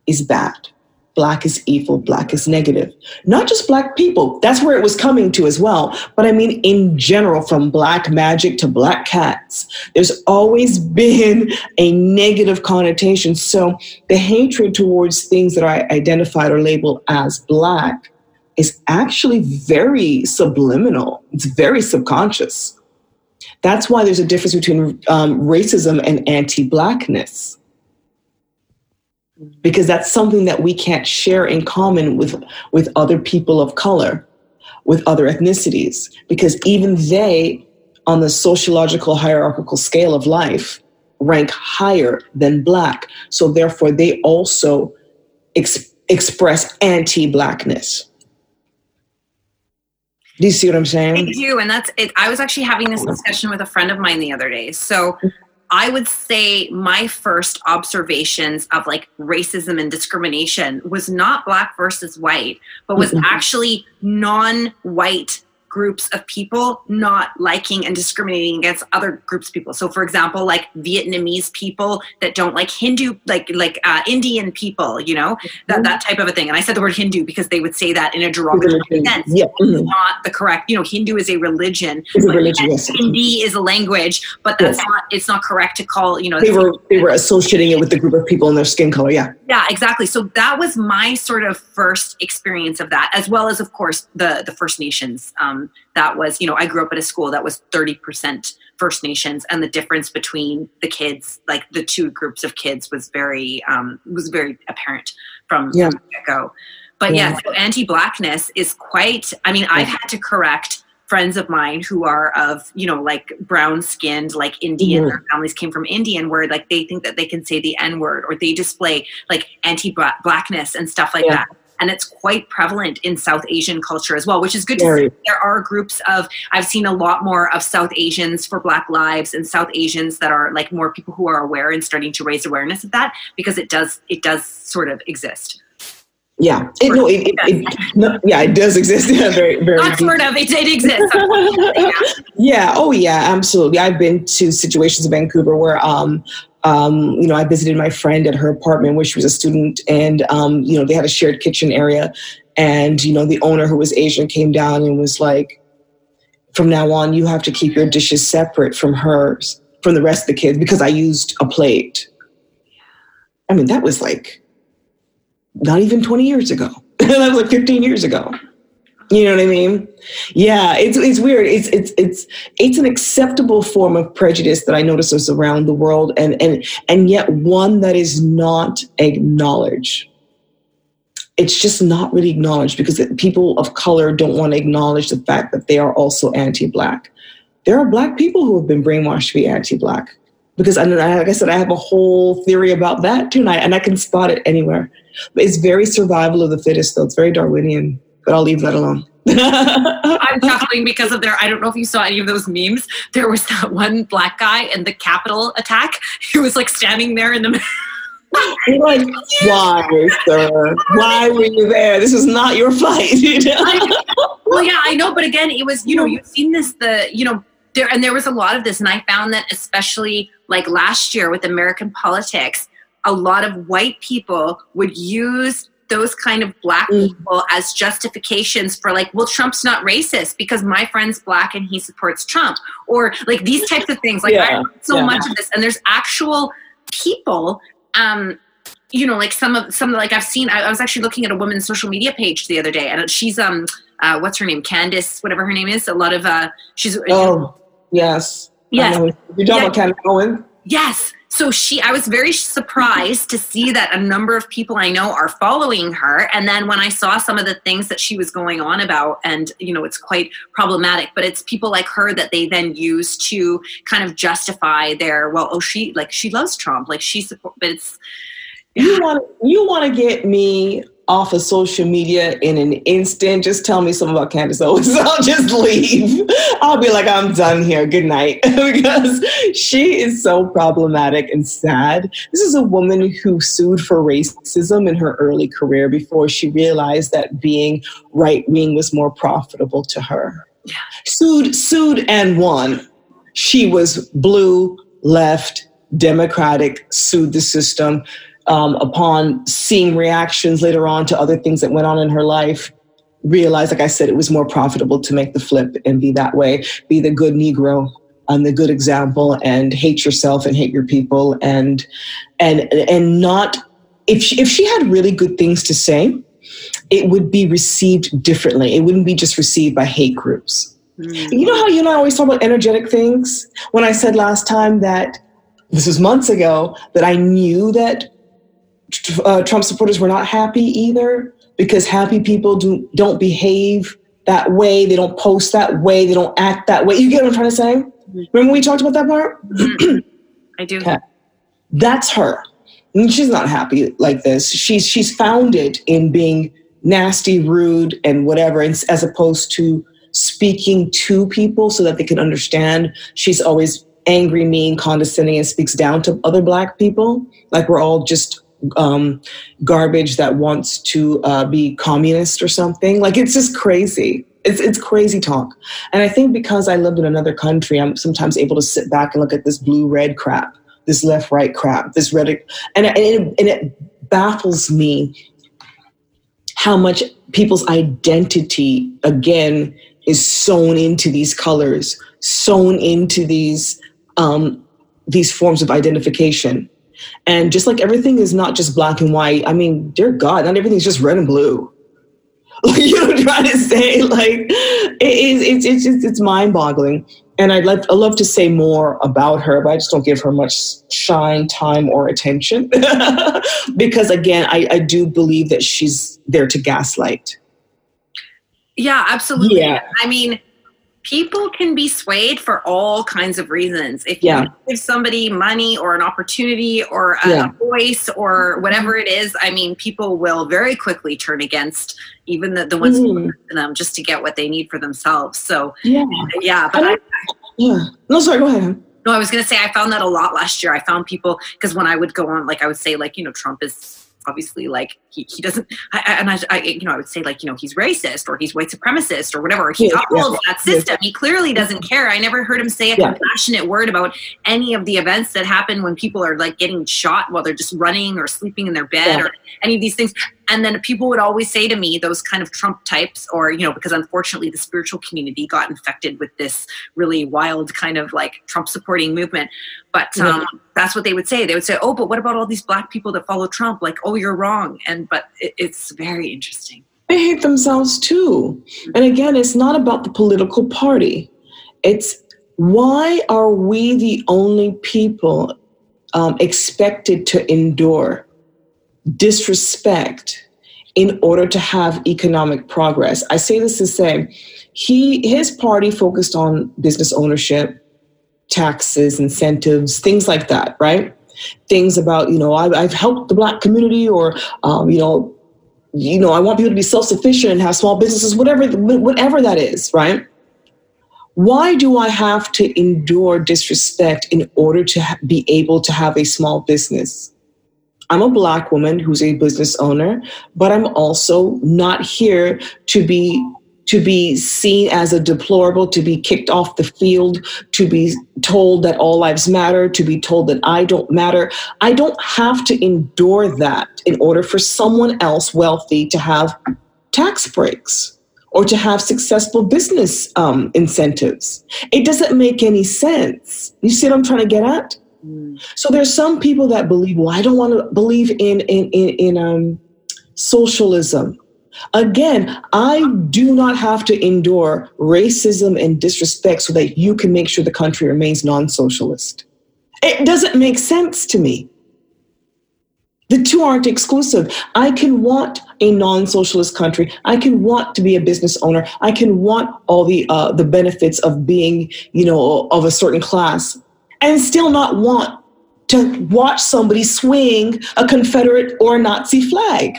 is bad. Black is evil, black is negative. Not just black people, that's where it was coming to as well. But I mean, in general, from black magic to black cats, there's always been a negative connotation. So the hatred towards things that are identified or labeled as black is actually very subliminal, it's very subconscious. That's why there's a difference between um, racism and anti blackness. Because that's something that we can't share in common with, with other people of color, with other ethnicities, because even they, on the sociological hierarchical scale of life, rank higher than black. So therefore, they also ex- express anti blackness. Do you see what I'm saying? I do, and that's it. I was actually having this discussion with a friend of mine the other day. So I would say my first observations of like racism and discrimination was not black versus white, but was mm-hmm. actually non-white groups of people not liking and discriminating against other groups of people. So, for example, like Vietnamese people that don't like Hindu, like like uh, Indian people, you know, that mm-hmm. that type of a thing. And I said the word Hindu because they would say that in a derogatory sense. Yeah. Mm-hmm. Not the correct. You know, Hindu is a religion. It's a religion. Yes. Hindi is a language, but that's yes. not. It's not correct to call. You know, they were they were associating it with the group of people and their skin color. Yeah. Yeah, exactly. So that was my sort of first experience of that, as well as, of course, the the First Nations. Um, that was, you know, I grew up at a school that was thirty percent First Nations, and the difference between the kids, like the two groups of kids, was very um, was very apparent from, yeah. the get go. But yeah, yeah so anti-blackness is quite. I mean, I've had to correct friends of mine who are of you know like brown skinned like indian mm-hmm. their families came from indian where like they think that they can say the n word or they display like anti blackness and stuff like yeah. that and it's quite prevalent in South Asian culture as well, which is good to see. There are groups of I've seen a lot more of South Asians for Black Lives and South Asians that are like more people who are aware and starting to raise awareness of that because it does it does sort of exist. Yeah, it, no, it, it, it no, yeah, it does exist. Yeah, very, very. Not sort of, it, it exists. yeah. oh yeah, absolutely. I've been to situations in Vancouver where, um, um, you know, I visited my friend at her apartment where she was a student, and um, you know, they had a shared kitchen area, and you know, the owner who was Asian came down and was like, "From now on, you have to keep your dishes separate from hers, from the rest of the kids, because I used a plate." I mean, that was like not even 20 years ago. that was like 15 years ago. You know what I mean? Yeah, it's it's weird. It's it's it's it's an acceptable form of prejudice that I notice is around the world, and and and yet one that is not acknowledged. It's just not really acknowledged because people of color don't want to acknowledge the fact that they are also anti-black. There are black people who have been brainwashed to be anti-black because like I said, I have a whole theory about that too, and I, and I can spot it anywhere. But it's very survival of the fittest, though. It's very Darwinian, but I'll leave that alone. I'm chuckling because of their. I don't know if you saw any of those memes. There was that one black guy in the Capitol attack. He was like standing there in the. like, why, sir? Why were you there? This is not your fight. well, yeah, I know, but again, it was. You know, you've seen this. The you know there and there was a lot of this, and I found that especially like last year with American politics, a lot of white people would use those kind of black mm. people as justifications for like well trump's not racist because my friend's black and he supports trump or like these types of things like yeah, so yeah. much of this and there's actual people um you know, like some of some like I've seen. I, I, was actually looking at a woman's social media page the other day, and she's um, uh, what's her name, Candace, whatever her name is. A lot of uh, she's oh yes, yes. You're talking yeah. about Candace Owen. Yes, so she i was very surprised to see that a number of people i know are following her and then when i saw some of the things that she was going on about and you know it's quite problematic but it's people like her that they then use to kind of justify their well oh she like she loves trump like she support but it's yeah. you want you want to get me off of social media in an instant. Just tell me something about Candace Owens. I'll just leave. I'll be like, I'm done here. Good night. because she is so problematic and sad. This is a woman who sued for racism in her early career before she realized that being right wing was more profitable to her. Yeah. Sued, sued and won. She was blue, left, democratic, sued the system um, upon seeing reactions later on to other things that went on in her life, realized, like I said, it was more profitable to make the flip and be that way, be the good Negro and the good example, and hate yourself and hate your people, and and and not if she, if she had really good things to say, it would be received differently. It wouldn't be just received by hate groups. Mm. You know how you and I always talk about energetic things? When I said last time that this was months ago that I knew that uh, Trump supporters were not happy either because happy people do, don't behave that way. They don't post that way. They don't act that way. You get what I'm trying to say? Mm-hmm. Remember we talked about that part? Mm-hmm. I do. Okay. That's her. And she's not happy like this. She's she's founded in being nasty, rude, and whatever, as opposed to speaking to people so that they can understand. She's always angry, mean, condescending, and speaks down to other black people. Like we're all just um, garbage that wants to uh, be communist or something. Like it's just crazy. It's it's crazy talk. And I think because I lived in another country, I'm sometimes able to sit back and look at this blue red crap, this left right crap, this red, and and it, and it baffles me how much people's identity again is sewn into these colors, sewn into these um, these forms of identification and just like everything is not just black and white, I mean, dear God, not everything's just red and blue. you know what I'm trying to say? Like, it is, it's, it's, it's, it's mind boggling. And I'd love, i love to say more about her, but I just don't give her much shine, time, or attention. because again, I, I do believe that she's there to gaslight. Yeah, absolutely. Yeah. I mean, people can be swayed for all kinds of reasons. If yeah. you give somebody money or an opportunity or a yeah. voice or whatever it is, I mean, people will very quickly turn against even the, the ones mm. who them just to get what they need for themselves. So, yeah, yeah. But I, I, yeah. No, sorry, go ahead. No, I was going to say I found that a lot last year. I found people because when I would go on, like I would say, like you know, Trump is obviously like he, he doesn't I, and I, I, you know i would say like you know he's racist or he's white supremacist or whatever. He yeah, upholds yeah, that system. Yeah. he clearly doesn't care. I never heard him say a compassionate word about any of the events that happen when people are like getting shot while they're just running or sleeping in their bed or any of these things and then people would always say to me those kind of trump types or you know because unfortunately the spiritual community got infected with this really wild kind of like trump supporting movement. But um, that's what they would say. They would say oh but what about all these black people that follow trump? Like oh you're wrong. And but it, it's very interesting. They hate themselves too. And again it's not about the political party. It's why are we the only people um, expected to endure disrespect in order to have economic progress. I say this to say he his party focused on business ownership, taxes, incentives, things like that, right? Things about you know I, have helped the black community, or um, you know, you know I want people to be self sufficient and have small businesses, whatever whatever that is, right? Why do I have to endure disrespect in order to ha- be able to have a small business? I'm a black woman who's a business owner, but I'm also not here to be to be seen as a deplorable, to be kicked off the field, to be told that all lives matter, to be told that I don't matter. I don't have to endure that in order for someone else wealthy to have tax breaks or to have successful business um, incentives. It doesn't make any sense. You see what I'm trying to get at? Mm. So there's some people that believe, well, I don't want to believe in in in, in um, socialism. Again, I do not have to endure racism and disrespect so that you can make sure the country remains non-socialist. It doesn't make sense to me. The two aren't exclusive. I can want a non-socialist country. I can want to be a business owner. I can want all the uh, the benefits of being, you know, of a certain class, and still not want to watch somebody swing a Confederate or Nazi flag.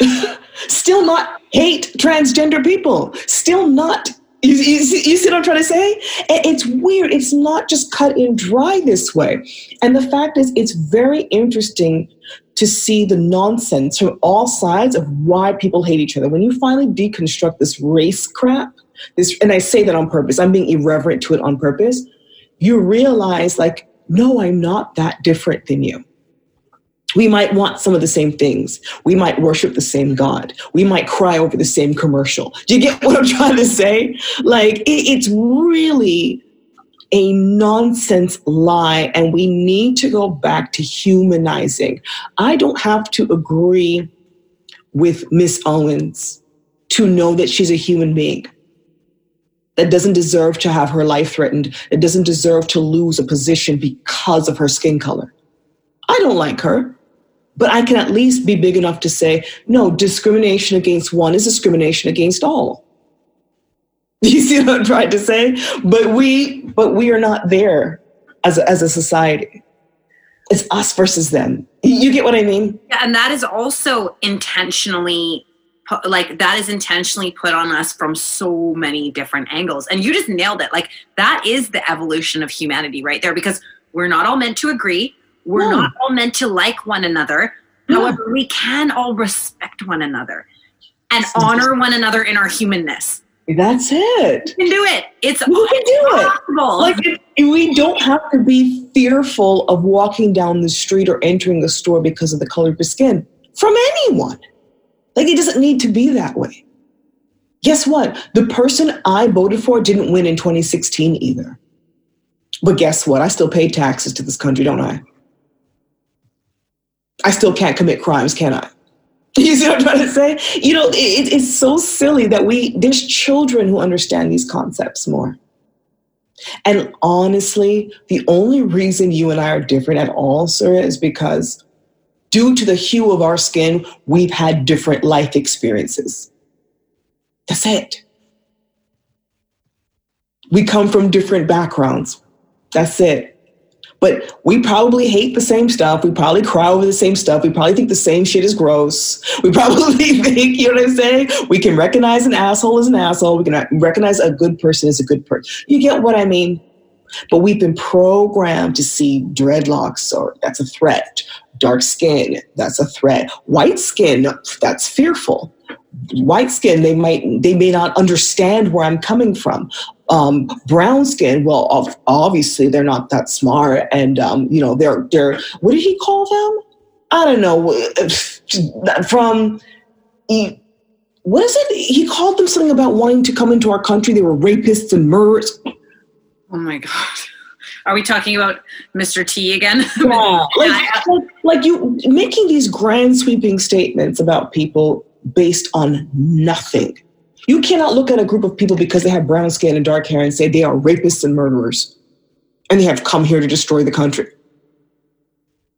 still not hate transgender people. Still not you, you, you, see what I'm trying to say? It's weird. It's not just cut and dry this way. And the fact is, it's very interesting to see the nonsense from all sides of why people hate each other. When you finally deconstruct this race crap, this, and I say that on purpose, I'm being irreverent to it on purpose, you realize, like, no, I'm not that different than you. We might want some of the same things. We might worship the same God. We might cry over the same commercial. Do you get what I'm trying to say? Like, it, it's really a nonsense lie, and we need to go back to humanizing. I don't have to agree with Miss Owens to know that she's a human being that doesn't deserve to have her life threatened, that doesn't deserve to lose a position because of her skin color. I don't like her. But I can at least be big enough to say, no, discrimination against one is discrimination against all. You see what I'm trying to say? But we, but we are not there as a, as a society. It's us versus them. You get what I mean? Yeah, and that is also intentionally like that is intentionally put on us from so many different angles and you just nailed it like that is the evolution of humanity right there because we're not all meant to agree we're no. not all meant to like one another. No. However, we can all respect one another and honor one another in our humanness. That's it. We can do it. It's we can do possible. it. Like we don't have to be fearful of walking down the street or entering the store because of the color of your skin from anyone. Like it doesn't need to be that way. Guess what? The person I voted for didn't win in 2016 either. But guess what? I still pay taxes to this country, don't I? I still can't commit crimes, can I? You see what I'm trying to say? You know, it, it's so silly that we, there's children who understand these concepts more. And honestly, the only reason you and I are different at all, sir, is because due to the hue of our skin, we've had different life experiences. That's it. We come from different backgrounds. That's it. But we probably hate the same stuff. We probably cry over the same stuff. We probably think the same shit is gross. We probably think, you know what I'm saying? We can recognize an asshole as an asshole. We can recognize a good person as a good person. You get what I mean? But we've been programmed to see dreadlocks or that's a threat. Dark skin, that's a threat. White skin, that's fearful white skin they might they may not understand where i'm coming from um, brown skin, well, obviously they're not that smart, and um, you know they're they're what did he call them? I don't know. From what is it? He called them something about wanting to come into our country. They were rapists and murderers. Oh my god. Are we talking about Mr. T again? Yeah, like, like, like you making these grand sweeping statements about people based on nothing. You cannot look at a group of people because they have brown skin and dark hair and say they are rapists and murderers and they have come here to destroy the country.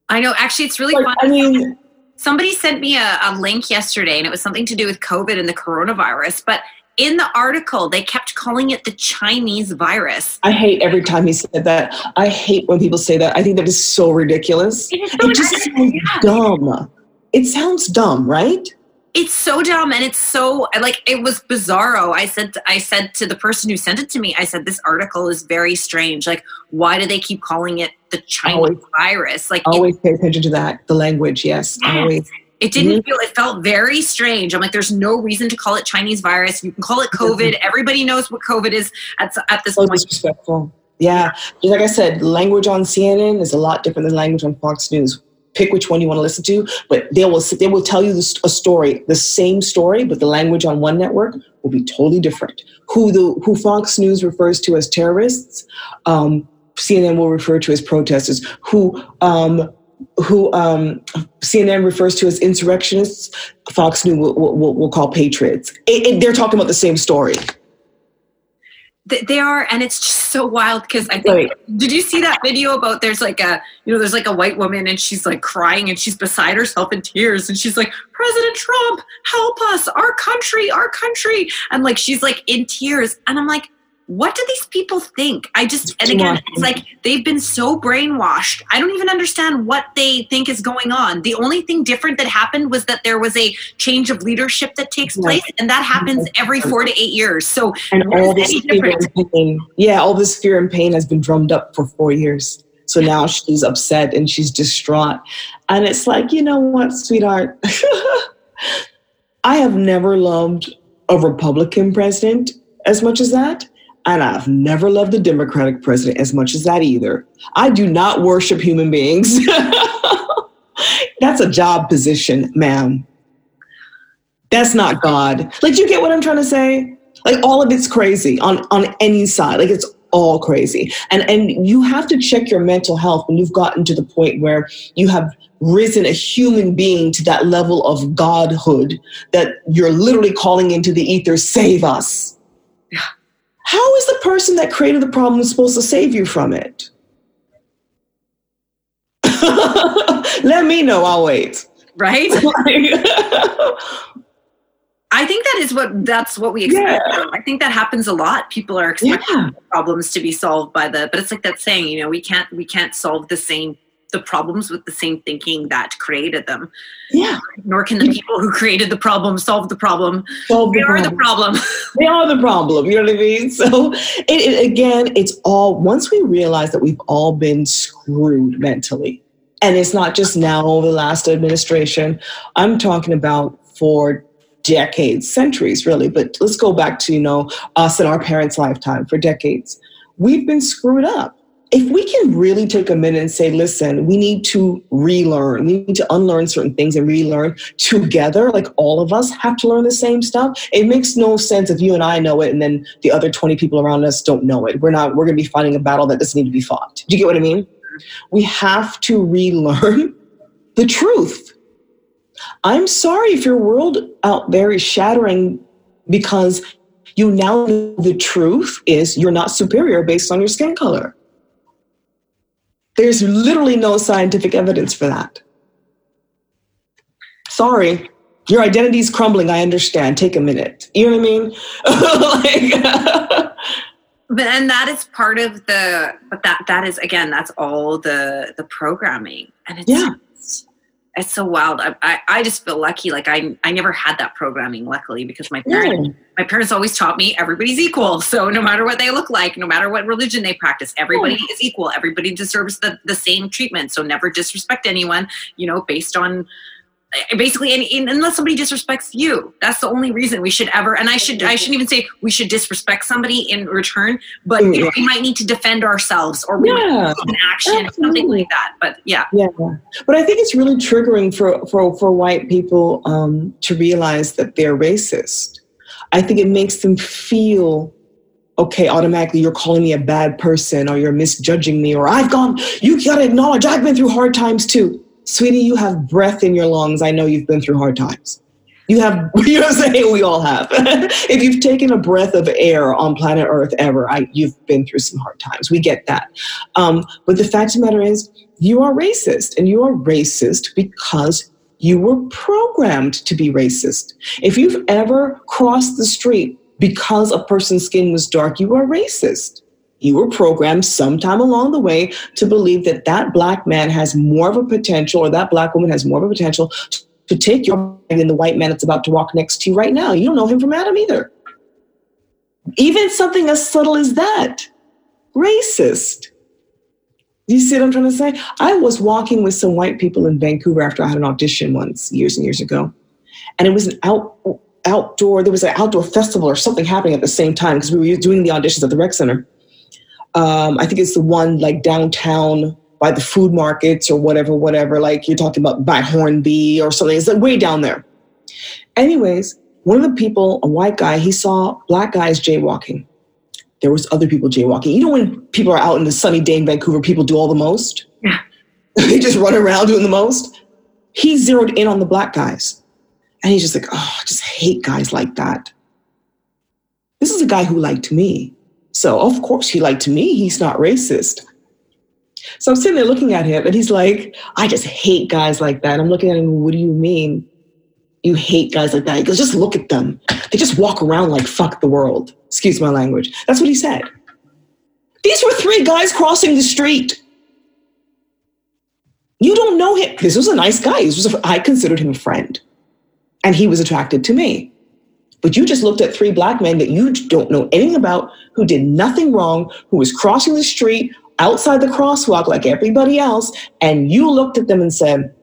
I know. Actually, it's really like, funny. I mean, somebody sent me a, a link yesterday and it was something to do with COVID and the coronavirus. But in the article, they kept calling it the Chinese virus. I hate every time he said that. I hate when people say that. I think that is so ridiculous. It, so it just sounds yeah. dumb. It sounds dumb, right? it's so dumb and it's so like it was bizarro i said i said to the person who sent it to me i said this article is very strange like why do they keep calling it the chinese always, virus like always it, pay attention to that the language yes, yes. always it didn't mm-hmm. feel it felt very strange. I'm like there's no reason to call it chinese virus. You can call it covid. Everybody knows what covid is at, at this so point. disrespectful. Yeah. Like i said language on cnn is a lot different than language on fox news. Pick which one you want to listen to, but they will they will tell you this, a story, the same story, but the language on one network will be totally different. Who the who Fox News refers to as terrorists, um, CNN will refer to as protesters, who um, who um, CNN refers to as insurrectionists, Fox News will, will, will call patriots. It, it, they're talking about the same story. They are, and it's just so wild because I think. Right. Did you see that video about there's like a you know there's like a white woman and she's like crying and she's beside herself in tears and she's like President Trump help us our country our country and like she's like in tears and I'm like what do these people think? I just, and again, it's like they've been so brainwashed. I don't even understand what they think is going on. The only thing different that happened was that there was a change of leadership that takes place, and that happens every four to eight years. So, and all this fear and pain, yeah, all this fear and pain has been drummed up for four years. So now she's upset and she's distraught. And it's like, you know what, sweetheart? I have never loved a Republican president as much as that. And I've never loved the Democratic president as much as that either. I do not worship human beings. That's a job position, ma'am. That's not God. Like, you get what I'm trying to say? Like, all of it's crazy on, on any side. Like, it's all crazy. And, and you have to check your mental health when you've gotten to the point where you have risen a human being to that level of godhood that you're literally calling into the ether, save us. How is the person that created the problem supposed to save you from it? Let me know. I'll wait. Right? I think that is what that's what we expect. Yeah. I think that happens a lot. People are expecting yeah. problems to be solved by the but it's like that saying, you know, we can't we can't solve the same the problems with the same thinking that created them. Yeah. Nor can the people who created the problem solve the problem. Solve the they problem. are the problem. they are the problem. You know what I mean? So, it, it, again, it's all once we realize that we've all been screwed mentally, and it's not just now over the last administration. I'm talking about for decades, centuries, really. But let's go back to you know us and our parents' lifetime for decades. We've been screwed up if we can really take a minute and say, listen, we need to relearn, we need to unlearn certain things and relearn together, like all of us have to learn the same stuff. It makes no sense if you and I know it and then the other 20 people around us don't know it. We're not, we're going to be fighting a battle that doesn't need to be fought. Do you get what I mean? We have to relearn the truth. I'm sorry if your world out there is shattering because you now know the truth is you're not superior based on your skin color. There's literally no scientific evidence for that. Sorry, your identity is crumbling. I understand. Take a minute. You know what I mean? like, but and that is part of the but that that is again that's all the the programming and it's yeah it's so wild. I, I, I, just feel lucky. Like I, I never had that programming, luckily, because my parents, my parents always taught me everybody's equal. So no matter what they look like, no matter what religion they practice, everybody is equal. Everybody deserves the, the same treatment. So never disrespect anyone, you know, based on basically any, unless somebody disrespects you that's the only reason we should ever and i should i shouldn't even say we should disrespect somebody in return but you know, we might need to defend ourselves or we yeah, an action something like that but yeah. Yeah but i think it's really triggering for for for white people um, to realize that they're racist. I think it makes them feel okay, automatically you're calling me a bad person or you're misjudging me or I've gone, you gotta acknowledge I've been through hard times too sweetie, you have breath in your lungs. I know you've been through hard times. You have, you know what I'm saying? We all have. if you've taken a breath of air on planet Earth ever, I, you've been through some hard times. We get that. Um, but the fact of the matter is, you are racist, and you are racist because you were programmed to be racist. If you've ever crossed the street because a person's skin was dark, you are racist you were programmed sometime along the way to believe that that black man has more of a potential or that black woman has more of a potential to take your mind than the white man that's about to walk next to you right now. You don't know him from Adam either. Even something as subtle as that, racist. You see what I'm trying to say? I was walking with some white people in Vancouver after I had an audition once, years and years ago. And it was an out, outdoor, there was an outdoor festival or something happening at the same time because we were doing the auditions at the rec center. Um, I think it's the one like downtown by the food markets or whatever, whatever. Like you're talking about by Hornby or something. It's like way down there. Anyways, one of the people, a white guy, he saw black guys jaywalking. there was other people jaywalking. You know when people are out in the sunny day in Vancouver, people do all the most? Yeah. they just run around doing the most. He zeroed in on the black guys. And he's just like, oh, I just hate guys like that. This is a guy who liked me. So, of course, he liked me. He's not racist. So I'm sitting there looking at him, and he's like, I just hate guys like that. I'm looking at him, what do you mean? You hate guys like that? He goes, just look at them. They just walk around like fuck the world. Excuse my language. That's what he said. These were three guys crossing the street. You don't know him. This was a nice guy. This was a, I considered him a friend. And he was attracted to me. But you just looked at three black men that you don't know anything about, who did nothing wrong, who was crossing the street outside the crosswalk like everybody else, and you looked at them and said,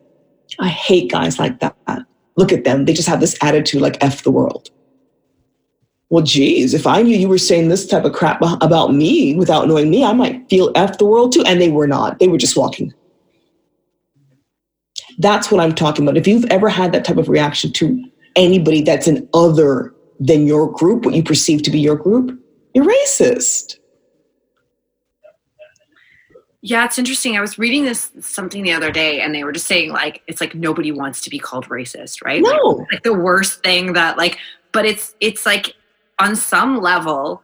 I hate guys like that. Look at them. They just have this attitude like F the world. Well, geez, if I knew you were saying this type of crap about me without knowing me, I might feel F the world too. And they were not. They were just walking. That's what I'm talking about. If you've ever had that type of reaction to anybody that's an other than your group, what you perceive to be your group, you're racist. Yeah, it's interesting. I was reading this something the other day, and they were just saying like it's like nobody wants to be called racist, right? No, like, like the worst thing that like, but it's it's like on some level,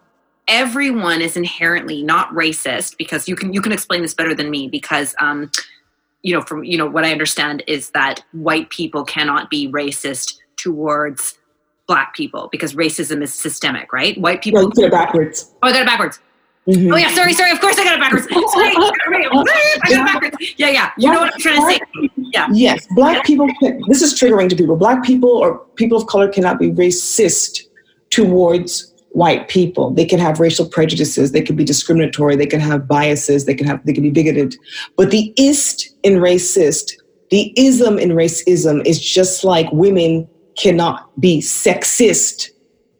everyone is inherently not racist because you can you can explain this better than me because um, you know from you know what I understand is that white people cannot be racist towards black people because racism is systemic, right? White people. You it backwards. Oh, I got it backwards. Mm-hmm. Oh yeah, sorry, sorry. Of course I got it backwards. Sorry, I got it backwards. Yeah, yeah. You know what I'm trying to say. Yeah. Yes, black people. Can, this is triggering to people. Black people or people of color cannot be racist towards white people. They can have racial prejudices. They can be discriminatory. They can have biases. They can have. They can be bigoted. But the ist in racist, the ism in racism is just like women cannot be sexist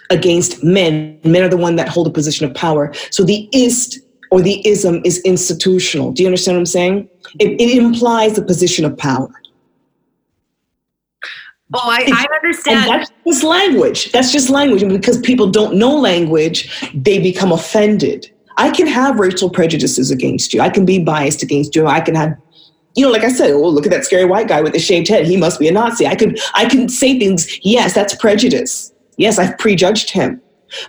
against men. Men are the one that hold a position of power. So the ist or the ism is institutional. Do you understand what I'm saying? It, it implies a position of power. Oh, I, I understand. And that's just language. That's just language. And because people don't know language, they become offended. I can have racial prejudices against you. I can be biased against you. I can have, you know, like I said, oh, look at that scary white guy with the shaved head. He must be a Nazi. I could, I can say things. Yes, that's prejudice. Yes, I've prejudged him.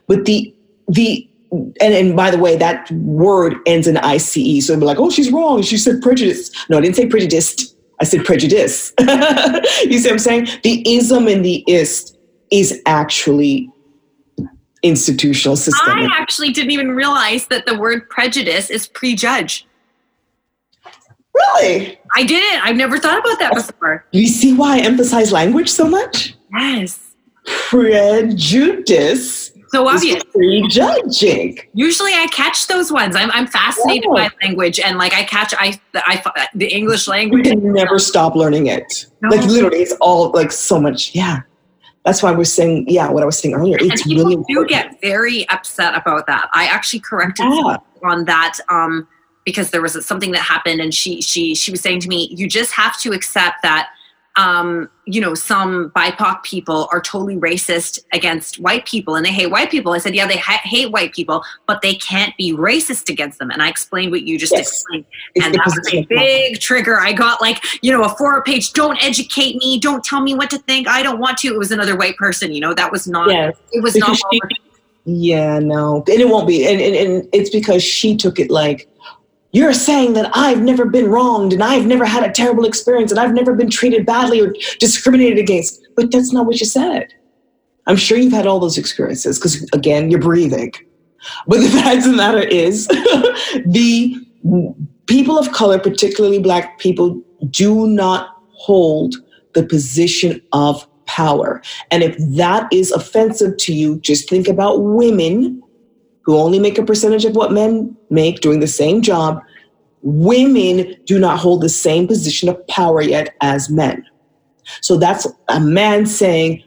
But the the and, and by the way, that word ends in ICE. So they'll be like, oh, she's wrong. She said prejudice. No, I didn't say prejudiced. I said prejudice. you see what I'm saying? The ism and the ist is actually institutional system. I actually didn't even realize that the word prejudice is prejudge. Really? I didn't. I've never thought about that before. You see why I emphasize language so much? Yes prejudice. So obvious. Prejudging. Usually, I catch those ones. I'm, I'm fascinated by language, and like I catch I, I the English language. You can never stop learning it. No. Like literally, it's all like so much. Yeah, that's why we're saying. Yeah, what I was saying earlier. It's and people really do get very upset about that. I actually corrected yeah. on that. Um, because there was something that happened and she she she was saying to me you just have to accept that um, you know, some BIPOC people are totally racist against white people and they hate white people. I said, yeah, they ha- hate white people, but they can't be racist against them. And I explained what you just yes. explained. It's and that was a big trigger. I got like, you know, a four page, don't educate me, don't tell me what to think. I don't want to. It was another white person, you know, that was not, yes. it was because not. She, yeah, no, and it won't be. And, and, and it's because she took it like, you're saying that I've never been wronged and I've never had a terrible experience and I've never been treated badly or discriminated against. But that's not what you said. I'm sure you've had all those experiences because, again, you're breathing. But the fact of the matter is, the people of color, particularly Black people, do not hold the position of power. And if that is offensive to you, just think about women who only make a percentage of what men make doing the same job, women do not hold the same position of power yet as men. So that's a man saying,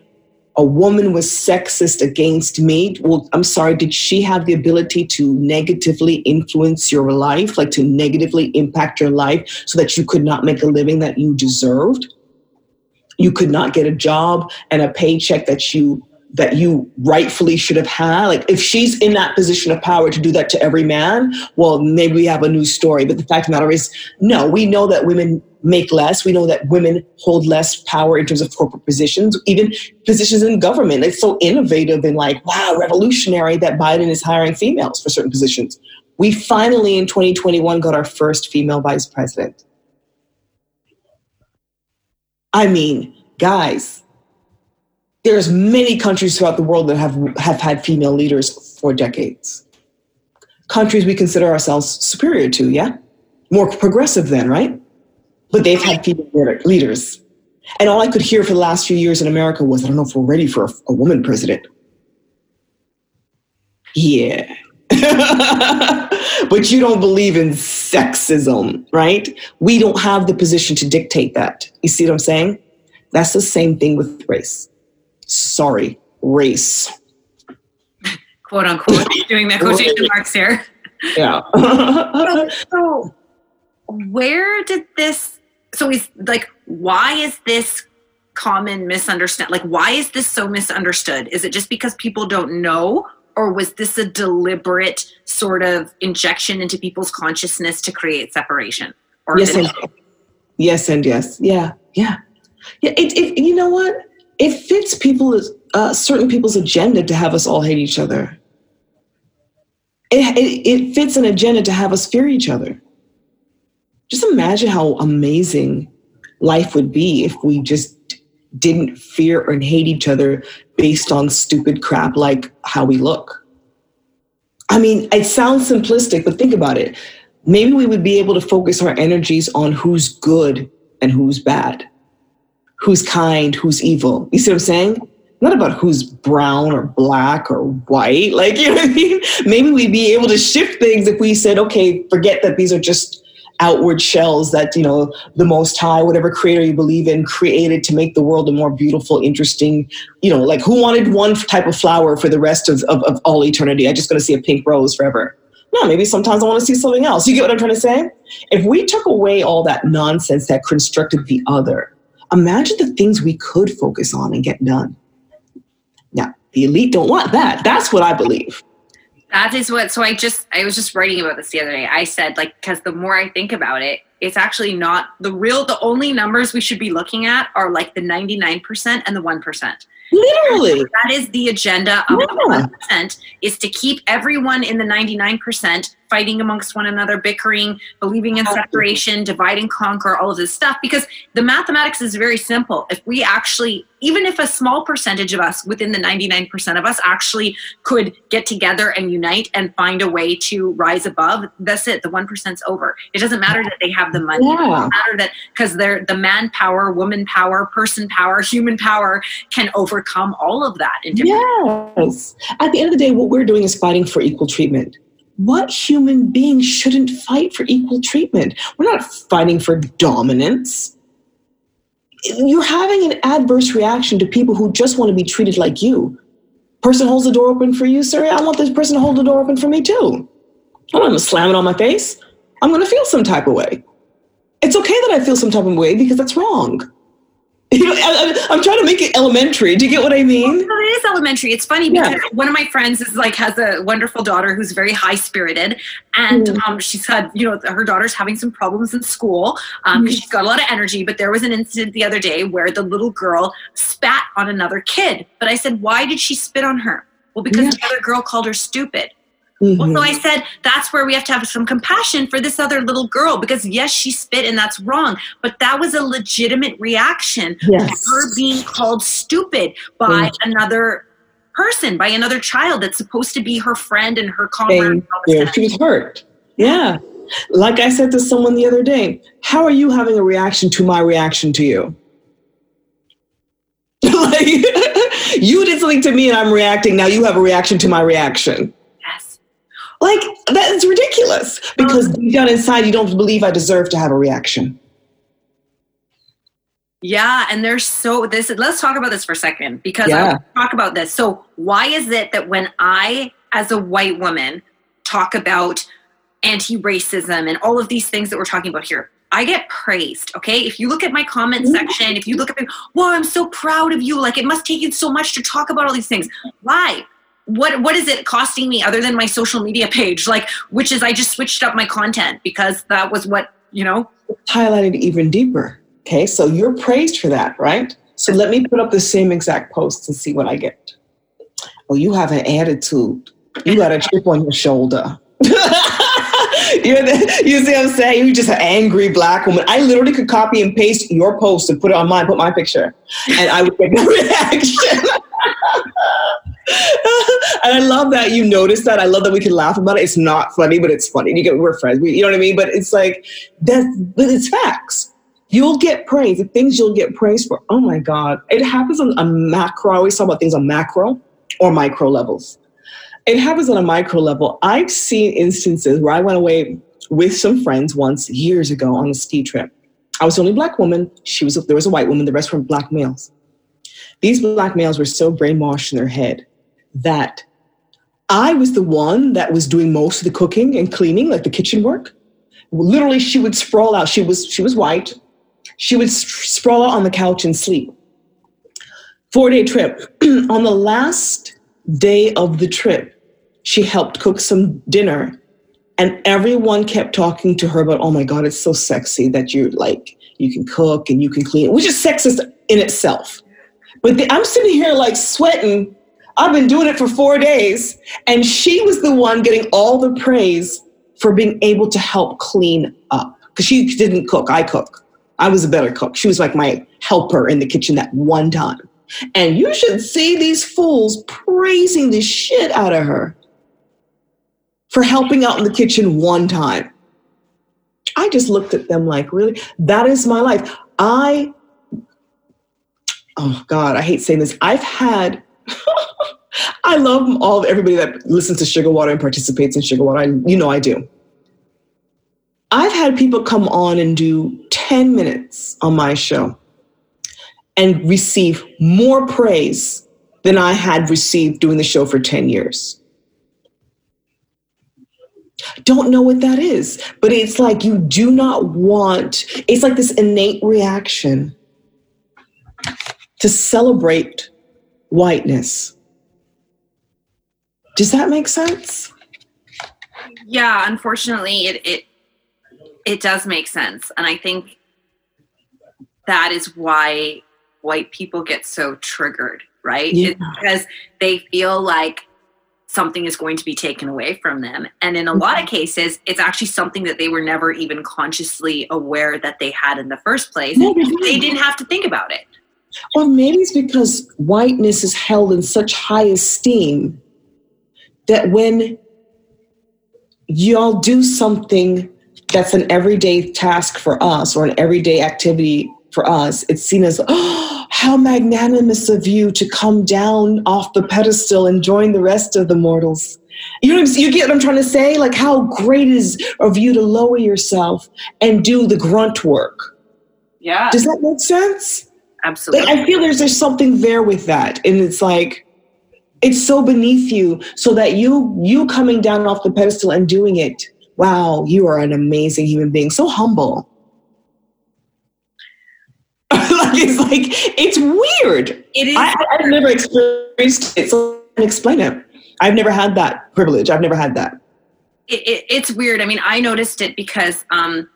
a woman was sexist against me. Well, I'm sorry, did she have the ability to negatively influence your life, like to negatively impact your life so that you could not make a living that you deserved? You could not get a job and a paycheck that you that you rightfully should have had. Like if she's in that position of power to do that to every man well maybe we have a new story. But the fact of the matter is no we know that women make less. We know that women hold less power in terms of corporate positions even positions in government. It's so innovative and like wow revolutionary that biden is hiring females for certain positions. We finally in 2021 got our first female vice president. I mean guys there's many countries throughout the world that have have had female leaders for decades. Countries we consider ourselves superior to, yeah, more progressive than, right? But they've had female leaders, and all I could hear for the last few years in America was, "I don't know if we're ready for a, a woman president." Yeah. but you don't believe in sexism, right? We don't have the position to dictate that. You see what I'm saying? That's the same thing with race sorry, race. Quote unquote, doing the quotation marks here. Yeah. so, where did this, so is like, why is this common misunderstand? Like, why is this so misunderstood? Is it just because people don't know? Or was this a deliberate sort of injection into people's consciousness to create separation? Or yes, and, yes, and yes. Yeah, yeah. Yeah, it, it, you know what? It fits people, uh, certain people's agenda to have us all hate each other. It, it, it fits an agenda to have us fear each other. Just imagine how amazing life would be if we just didn't fear and hate each other based on stupid crap like how we look. I mean, it sounds simplistic, but think about it. Maybe we would be able to focus our energies on who's good and who's bad who's kind, who's evil. You see what I'm saying? Not about who's brown or black or white. Like, you know what I mean? Maybe we'd be able to shift things if we said, okay, forget that these are just outward shells that, you know, the most high, whatever creator you believe in, created to make the world a more beautiful, interesting, you know, like who wanted one type of flower for the rest of, of, of all eternity? I just to see a pink rose forever. No, maybe sometimes I want to see something else. You get what I'm trying to say? If we took away all that nonsense that constructed the other, imagine the things we could focus on and get done. Now, the elite don't want that. That's what I believe. That is what, so I just, I was just writing about this the other day. I said, like, because the more I think about it, it's actually not the real, the only numbers we should be looking at are like the 99% and the 1%. Literally. That is the agenda of yeah. the 1% is to keep everyone in the 99% fighting amongst one another, bickering, believing in separation, divide and conquer, all of this stuff. Because the mathematics is very simple. If we actually, even if a small percentage of us within the 99% of us actually could get together and unite and find a way to rise above, that's it. The 1%'s over. It doesn't matter that they have the money. Yeah. It doesn't matter that because they're the manpower, woman power, person power, human power can overcome all of that. yes. At the end of the day, what we're doing is fighting for equal treatment what human being shouldn't fight for equal treatment? We're not fighting for dominance. You're having an adverse reaction to people who just want to be treated like you. Person holds the door open for you, sir. I want this person to hold the door open for me too. I'm not want to slam it on my face. I'm going to feel some type of way. It's okay that I feel some type of way because that's wrong. You know, I, am trying to make it elementary. Do you get what I mean? Well, it is elementary. It's funny because yeah. one of my friends is like has a wonderful daughter who's very high spirited, and mm. um, she's had you know her daughter's having some problems in school because um, mm. she's got a lot of energy. But there was an incident the other day where the little girl spat on another kid. But I said, why did she spit on her? Well, because yeah. the other girl called her stupid. Mm-hmm. Well, so I said that's where we have to have some compassion for this other little girl because yes, she spit and that's wrong, but that was a legitimate reaction yes. her being called stupid by mm-hmm. another person, by another child that's supposed to be her friend and her comrade. Yeah, she was hurt. Yeah. Like I said to someone the other day, how are you having a reaction to my reaction to you? like, you did something to me and I'm reacting. Now you have a reaction to my reaction. Like that is ridiculous because deep down inside you don't believe I deserve to have a reaction. Yeah, and there's so this. Let's talk about this for a second because yeah. I talk about this. So why is it that when I, as a white woman, talk about anti-racism and all of these things that we're talking about here, I get praised. Okay. If you look at my comment mm-hmm. section, if you look at me, well, I'm so proud of you. Like it must take you so much to talk about all these things. Why? What what is it costing me other than my social media page? Like, which is I just switched up my content because that was what, you know. Highlighted even deeper. Okay. So you're praised for that, right? So let me put up the same exact post and see what I get. Oh, you have an attitude. You got a chip on your shoulder. The, you see what I'm saying? You're just an angry black woman. I literally could copy and paste your post and put it on mine, put my picture, and I would get no reaction. and I love that you noticed that. I love that we can laugh about it. It's not funny, but it's funny. You get we're friends. We, you know what I mean? But it's like that's But it's facts. You'll get praise. The things you'll get praised for. Oh my God! It happens on a macro. I always talk about things on macro or micro levels it happens on a micro level. I've seen instances where I went away with some friends once years ago on a ski trip. I was the only black woman. She was there was a white woman. The rest were black males. These black males were so brainwashed in their head that I was the one that was doing most of the cooking and cleaning, like the kitchen work. Literally, she would sprawl out. She was she was white. She would sprawl out on the couch and sleep. Four day trip. on the last day of the trip, she helped cook some dinner. And everyone kept talking to her about, oh my God, it's so sexy that you like, you can cook and you can clean, which is sexist in itself. But the, I'm sitting here like sweating. I've been doing it for four days. And she was the one getting all the praise for being able to help clean up. Because she didn't cook, I cook. I was a better cook. She was like my helper in the kitchen that one time. And you should see these fools praising the shit out of her for helping out in the kitchen one time. I just looked at them like, really? That is my life. I, oh God, I hate saying this. I've had, I love all everybody that listens to SugarWater and participates in SugarWater. I, you know I do. I've had people come on and do 10 minutes on my show and receive more praise than I had received doing the show for 10 years. Don't know what that is, but it's like you do not want, it's like this innate reaction to celebrate whiteness. Does that make sense? Yeah, unfortunately, it, it it does make sense, and I think that is why white people get so triggered, right? Yeah. because they feel like something is going to be taken away from them. And in a lot of mm-hmm. cases, it's actually something that they were never even consciously aware that they had in the first place. they didn't have to think about it. Or maybe it's because whiteness is held in such high esteem that when y'all do something that's an everyday task for us or an everyday activity for us, it's seen as, oh, how magnanimous of you to come down off the pedestal and join the rest of the mortals. You know, you get what I'm trying to say? Like, how great is of you to lower yourself and do the grunt work? Yeah. Does that make sense? Absolutely. Like, I feel there's there's something there with that, and it's like it's so beneath you, so that you you coming down off the pedestal and doing it. Wow, you are an amazing human being, so humble like it's like it's weird. It is. I, have never experienced it, so I can explain it. I've never had that privilege. I've never had that. It, it, it's weird. I mean, I noticed it because um,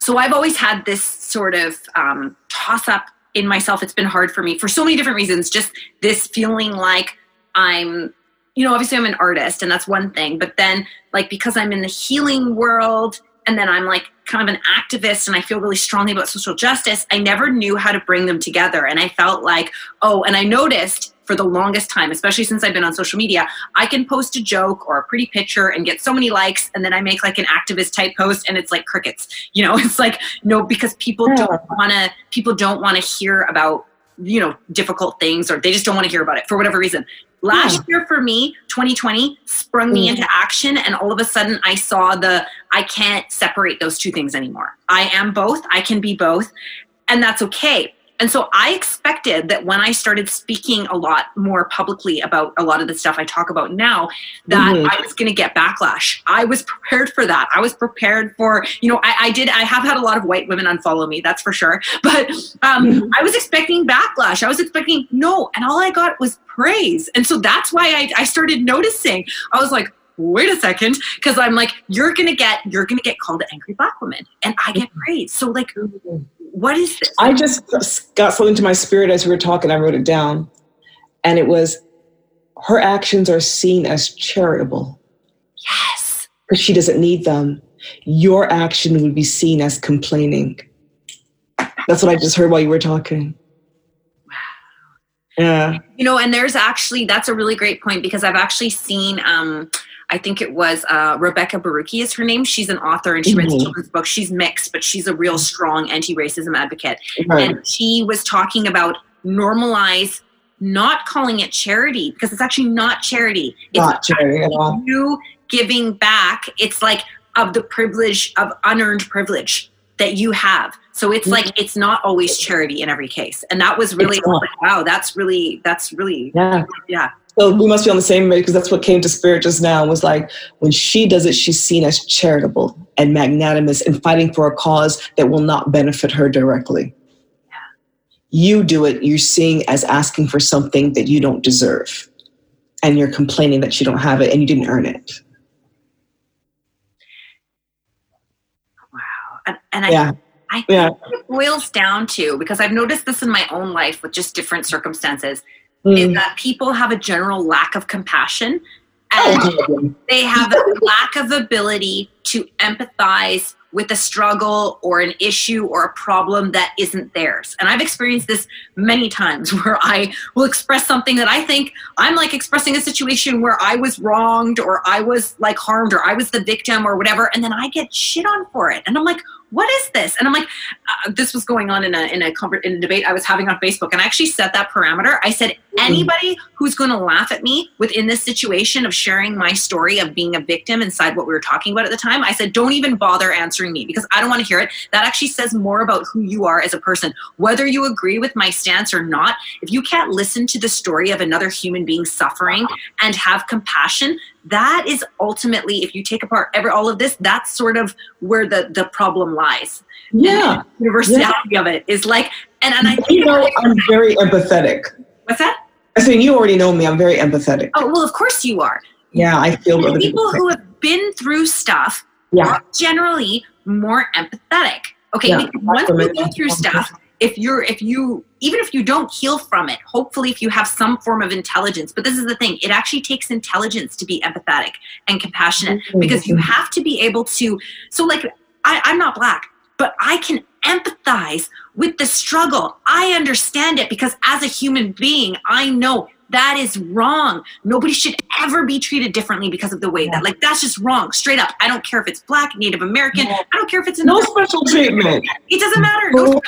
so I've always had this sort of um, toss up in myself. It's been hard for me for so many different reasons. Just this feeling like I'm you know, obviously I'm an artist and that's one thing, but then like because I'm in the healing world and then I'm like kind of an activist and I feel really strongly about social justice, I never knew how to bring them together. And I felt like, oh, and I noticed for the longest time, especially since I've been on social media, I can post a joke or a pretty picture and get so many likes, and then I make like an activist type post, and it's like crickets. You know, it's like no, because people don't want to. People don't want to hear about you know difficult things, or they just don't want to hear about it for whatever reason. Last yeah. year for me, 2020 sprung me mm. into action, and all of a sudden I saw the I can't separate those two things anymore. I am both, I can be both, and that's okay. And so I expected that when I started speaking a lot more publicly about a lot of the stuff I talk about now, that mm-hmm. I was going to get backlash. I was prepared for that. I was prepared for, you know, I, I, did, I have had a lot of white women unfollow me, that's for sure. But um, mm-hmm. I was expecting backlash. I was expecting no. And all I got was praise. And so that's why I, I started noticing. I was like, wait a second because i'm like you're gonna get you're gonna get called an angry black woman and i get mm-hmm. praise so like mm-hmm what is this? I just got something to my spirit as we were talking. I wrote it down. And it was her actions are seen as charitable. Yes. Because she doesn't need them. Your action would be seen as complaining. That's what I just heard while you were talking. Wow. Yeah. You know, and there's actually, that's a really great point because I've actually seen, um, I think it was uh, Rebecca Baruchi is her name. She's an author and she mm-hmm. writes children's books. She's mixed, but she's a real strong anti-racism advocate. Right. And she was talking about normalize not calling it charity because it's actually not charity. It's not charity at all. You giving back. It's like of the privilege of unearned privilege that you have. So it's mm-hmm. like it's not always charity in every case. And that was really like, wow, that's really that's really yeah. Yeah. So we must be on the same page because that's what came to spirit just now was like when she does it, she's seen as charitable and magnanimous and fighting for a cause that will not benefit her directly. You do it, you're seeing as asking for something that you don't deserve. And you're complaining that you don't have it and you didn't earn it. Wow. And, and I, yeah. I think yeah. it boils down to because I've noticed this in my own life with just different circumstances mm. is that people have a general lack of compassion and oh, they have a lack of ability to empathize with a struggle or an issue or a problem that isn't theirs. And I've experienced this many times where I will express something that I think I'm like expressing a situation where I was wronged or I was like harmed or I was the victim or whatever. And then I get shit on for it. And I'm like, what is this? And I'm like, uh, this was going on in a in a in a debate I was having on Facebook, and I actually set that parameter. I said. Mm-hmm. anybody who's going to laugh at me within this situation of sharing my story of being a victim inside what we were talking about at the time, I said, don't even bother answering me because I don't want to hear it. That actually says more about who you are as a person, whether you agree with my stance or not. If you can't listen to the story of another human being suffering and have compassion, that is ultimately if you take apart every all of this that's sort of where the the problem lies yeah the universality yeah. of it is like and, and i think you know i'm very empathetic what's that i mean you already know me i'm very empathetic oh well of course you are yeah i feel people, people who have been through stuff yeah. are generally more empathetic okay yeah. once we go through stuff if you're if you even if you don't heal from it hopefully if you have some form of intelligence but this is the thing it actually takes intelligence to be empathetic and compassionate mm-hmm. because you have to be able to so like I, i'm not black but i can empathize with the struggle i understand it because as a human being i know that is wrong. Nobody should ever be treated differently because of the way yeah. that, like, that's just wrong. Straight up. I don't care if it's black, Native American. Yeah. I don't care if it's no special treatment. It doesn't matter. No.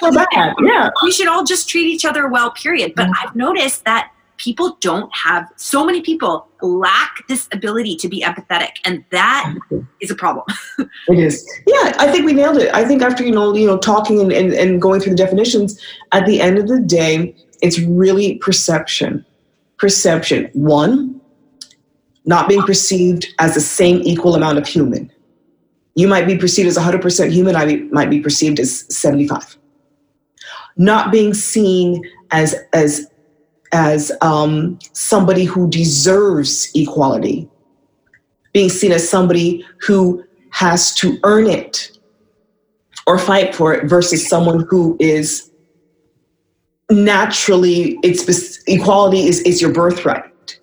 Yeah. We should all just treat each other well. Period. But yeah. I've noticed that people don't have. So many people lack this ability to be empathetic, and that is a problem. it is. Yeah, I think we nailed it. I think after you know, you know, talking and, and, and going through the definitions, at the end of the day, it's really perception perception. One, not being perceived as the same equal amount of human. You might be perceived as 100% human, I might be perceived as 75. Not being seen as, as, as um, somebody who deserves equality, being seen as somebody who has to earn it or fight for it versus someone who is naturally it's equality is, is your birthright.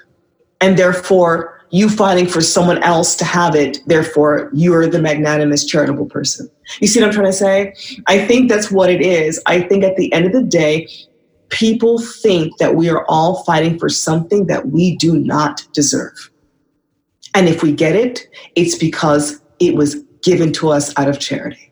And therefore you fighting for someone else to have it therefore you're the magnanimous charitable person. You see what i'm trying to say? I think that's what it is. I think at the end of the day people think that we are all fighting for something that we do not deserve and if we get it it's because it was given to us out of charity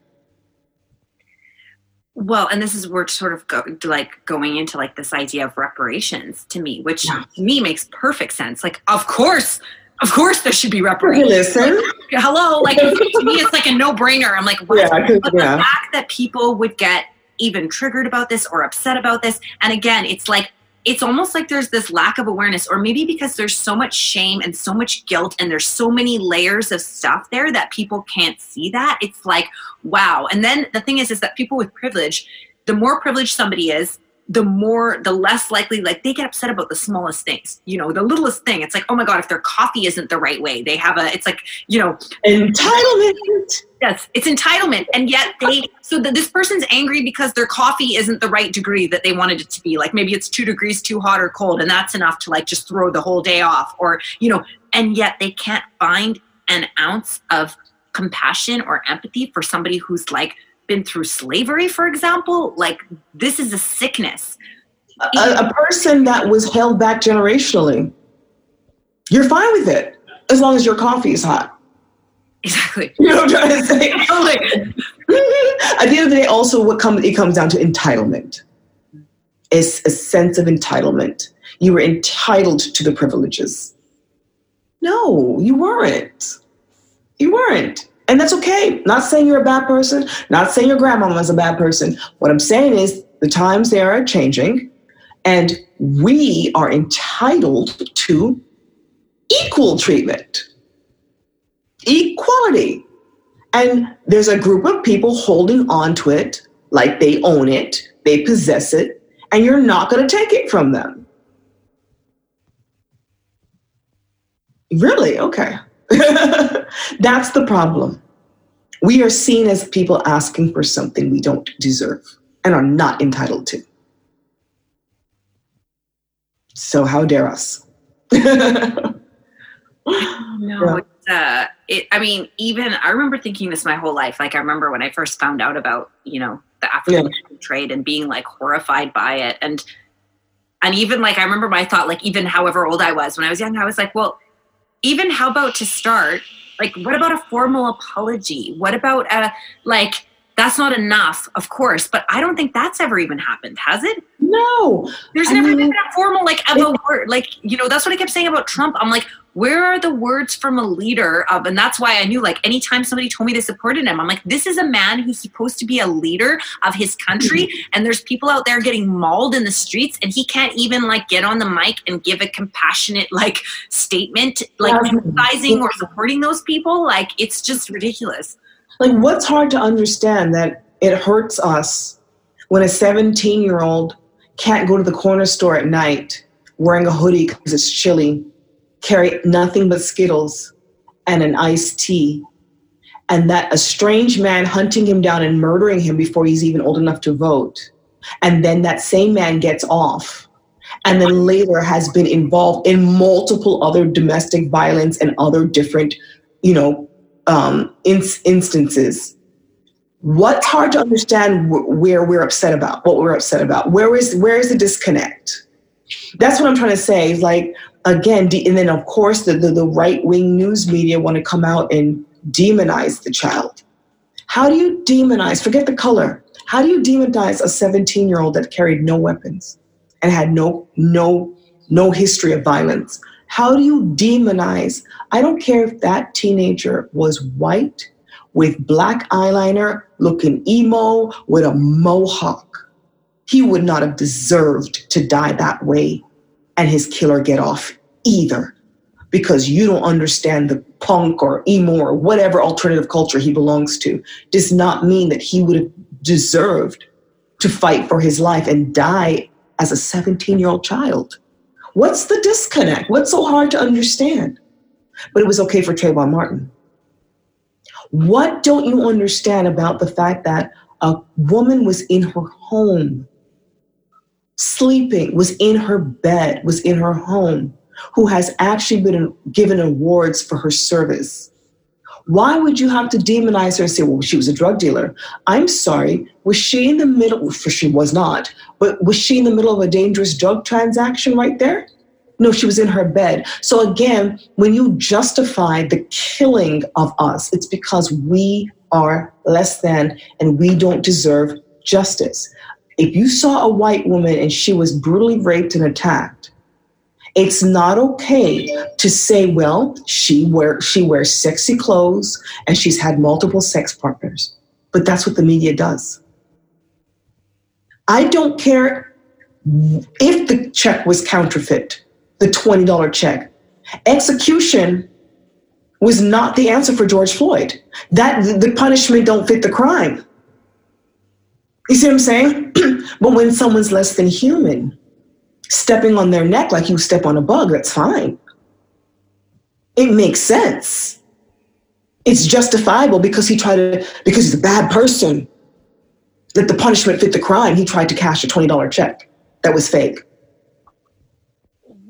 well, and this is where sort of go, like going into like this idea of reparations to me, which yeah. to me makes perfect sense. Like, of course, of course, there should be reparations. Listen, hello, like to me, it's like a no-brainer. I'm like, what? Yeah, the fact that people would get even triggered about this or upset about this. And again, it's like it's almost like there's this lack of awareness or maybe because there's so much shame and so much guilt and there's so many layers of stuff there that people can't see that it's like wow and then the thing is is that people with privilege the more privileged somebody is the more the less likely like they get upset about the smallest things you know the littlest thing. It's like oh my god if their coffee isn't the right way they have a it's like you know entitlement. Yes it's entitlement and yet they so that this person's angry because their coffee isn't the right degree that they wanted it to be. Like maybe it's two degrees too hot or cold and that's enough to like just throw the whole day off or you know and yet they can't find an ounce of compassion or empathy for somebody who's like been through slavery, for example, like this is a sickness. A, a, person that was held back generationally, you're fine with it as long as your coffee is hot. Exactly. You know what I'm trying to say? At the end of the day, also what comes it comes down to entitlement. It's a sense of entitlement. You were entitled to the privileges. No, you weren't. You weren't. And that's okay. Not saying you're a bad person, not saying your grandmama was a bad person. What I'm saying is the times they are changing, and we are entitled to equal treatment, equality. And there's a group of people holding on to it like they own it, they possess it, and you're not going to take it from them. Really? Okay. That's the problem. We are seen as people asking for something we don't deserve and are not entitled to. So, how dare us? no, yeah. it's, uh, it, I mean, even I remember thinking this my whole life. Like, I remember when I first found out about, you know, the African yeah. trade and being like horrified by it. And, and even like, I remember my thought, like, even however old I was when I was young, I was like, well, even how about to start? Like what about a formal apology? What about a like that's not enough of course but i don't think that's ever even happened has it? No. There's I never mean, been a formal like word like you know that's what i kept saying about trump. I'm like where are the words from a leader of and that's why i knew like anytime somebody told me they supported him i'm like this is a man who's supposed to be a leader of his country mm-hmm. and there's people out there getting mauled in the streets and he can't even like get on the mic and give a compassionate like statement like empathizing or supporting those people. Like it's just ridiculous. Like what's hard to understand that it hurts us when a 17 year old can't go to the corner store at night wearing a hoodie because it's chilly carry nothing but Skittles and an iced tea, and that a strange man hunting him down and murdering him before he's even old enough to vote, and then that same man gets off, and then later has been involved in multiple other domestic violence and other different, you know, um, in- instances. What's hard to understand where we're upset about, what we're upset about. Where is where is the disconnect? That's what I'm trying to say. Like again, and then of course the, the, the right wing news media want to come out and demonize the child. How do you demonize, forget the color, how do you demonize a 17 year old that carried no weapons and had no, no, no history of violence? How do you demonize? I don't care if that teenager was white with black eyeliner, looking emo, with a mohawk. He would not have deserved to die that way and his killer get off either because you don't understand the punk or emo or whatever alternative culture he belongs to does not mean that he would have deserved to fight for his life and die as a 17 year old child. What's the disconnect? What's so hard to understand? But it was okay for Trayvon Martin. What don't you understand about the fact that a woman was in her home sleeping, was in her bed, was in her home, who has actually been given awards for her service. Why would you have to demonize her and say, well, she was a drug dealer? I'm sorry, was she in the middle, for she was not, but was she in the middle of a dangerous drug transaction right there? No, she was in her bed. So again, when you justify the killing of us, it's because we are less than and we don't deserve justice. If you saw a white woman and she was brutally raped and attacked, it's not okay to say, well, she wear she wears sexy clothes and she's had multiple sex partners. But that's what the media does. I don't care if the check was counterfeit, the $20 check. Execution was not the answer for George Floyd. That the punishment don't fit the crime. You see what I'm saying? but when someone's less than human, stepping on their neck like you step on a bug, that's fine. It makes sense. It's justifiable because he tried to, because he's a bad person. Let the punishment fit the crime. He tried to cash a $20 check that was fake.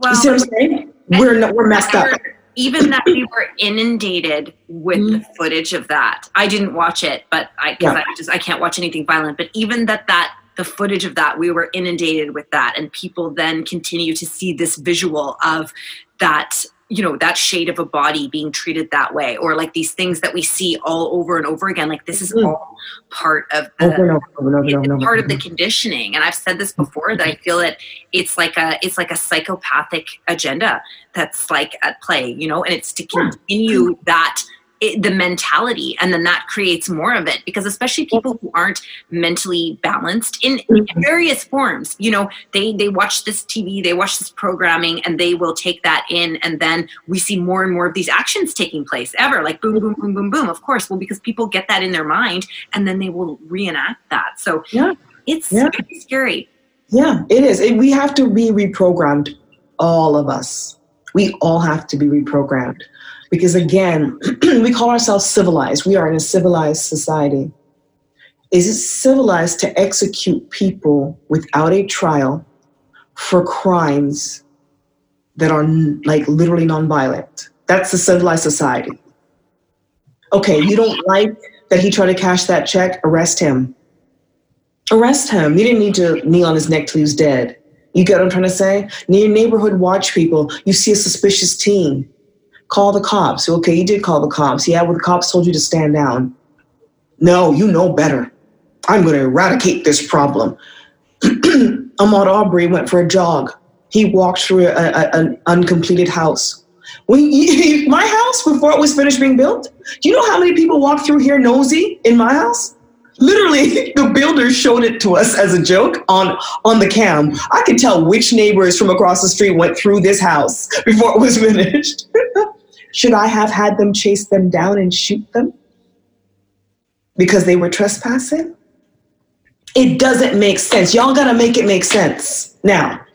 You see what I'm saying? We're, we're messed up. Even that we were inundated with mm-hmm. the footage of that. I didn't watch it, but I, cause yeah. I just, I can't watch anything violent. But even that, that the footage of that, we were inundated with that. And people then continue to see this visual of that you know that shade of a body being treated that way or like these things that we see all over and over again like this is mm. all part of the over and over, over, over, part of the conditioning. And i've said this before that i feel that it's like a it's like a psychopathic agenda that's like at play you know and it's to continue that it, the mentality and then that creates more of it because especially people who aren't mentally balanced in, in mm-hmm. various forms you know they they watch this tv they watch this programming and they will take that in and then we see more and more of these actions taking place ever like boom boom boom boom boom of course. Well because people get that in their mind and then they will reenact that. So yeah. it's yeah. scary. Yeah it is. It, we have to be reprogrammed all of us. We all have to be reprogrammed because again, we call ourselves civilized. We are in a civilized society. Is it civilized to execute people without a trial for crimes that are like literally nonviolent? That's a civilized society. Okay, you don't like that he tried to cash that check? Arrest him. Arrest him. You didn't need to kneel on his neck till he was dead. You get what I'm trying to say? Near neighborhood watch people, you see a suspicious teen Call the cops. Okay, you did call the cops. Yeah, well, the cops told you to stand down. No, you know better. I'm going to eradicate this problem. Ahmaud Arbery went for a jog. He walked through a, a, an uncompleted house. When he, my house, before it was finished being built, do you know how many people walked through here nosy in my house? Literally, the builder showed it to us as a joke on, on the cam. I could tell which neighbors from across the street went through this house before it was finished. Should I have had them chase them down and shoot them because they were trespassing? It doesn't make sense. Y'all got to make it make sense. Now,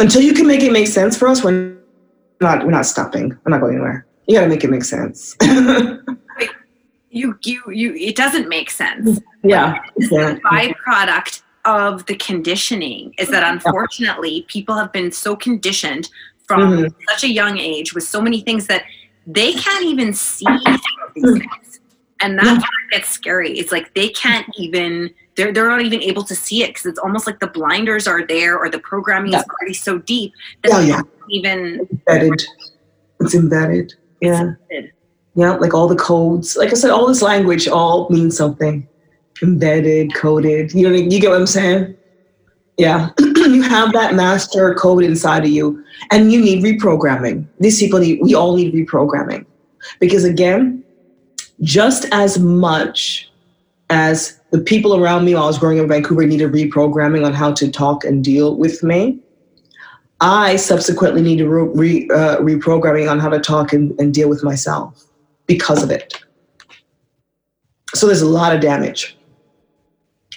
until you can make it make sense for us, we're not we're not stopping. We're not going anywhere. You got to make it make sense. you you you it doesn't make sense. Yeah. It's yeah. the byproduct of the conditioning is that unfortunately people have been so conditioned from mm-hmm. such a young age with so many things that they can't even see. And that's yeah. gets scary. It's like they can't even they're they're not even able to see it because it's almost like the blinders are there or the programming yeah. is already so deep that yeah, yeah. even embedded. It's embedded. Yeah. embedded. Yeah, like all the codes. Like I said, all this language all means something. Embedded, coded. You know, you get what I'm saying? Yeah. You have that master code inside of you and you need reprogramming. These people need, we all need reprogramming. Because again, just as much as the people around me while I was growing up in Vancouver needed reprogramming on how to talk and deal with me, I subsequently needed re, uh, reprogramming on how to talk and, and deal with myself because of it. So there's a lot of damage.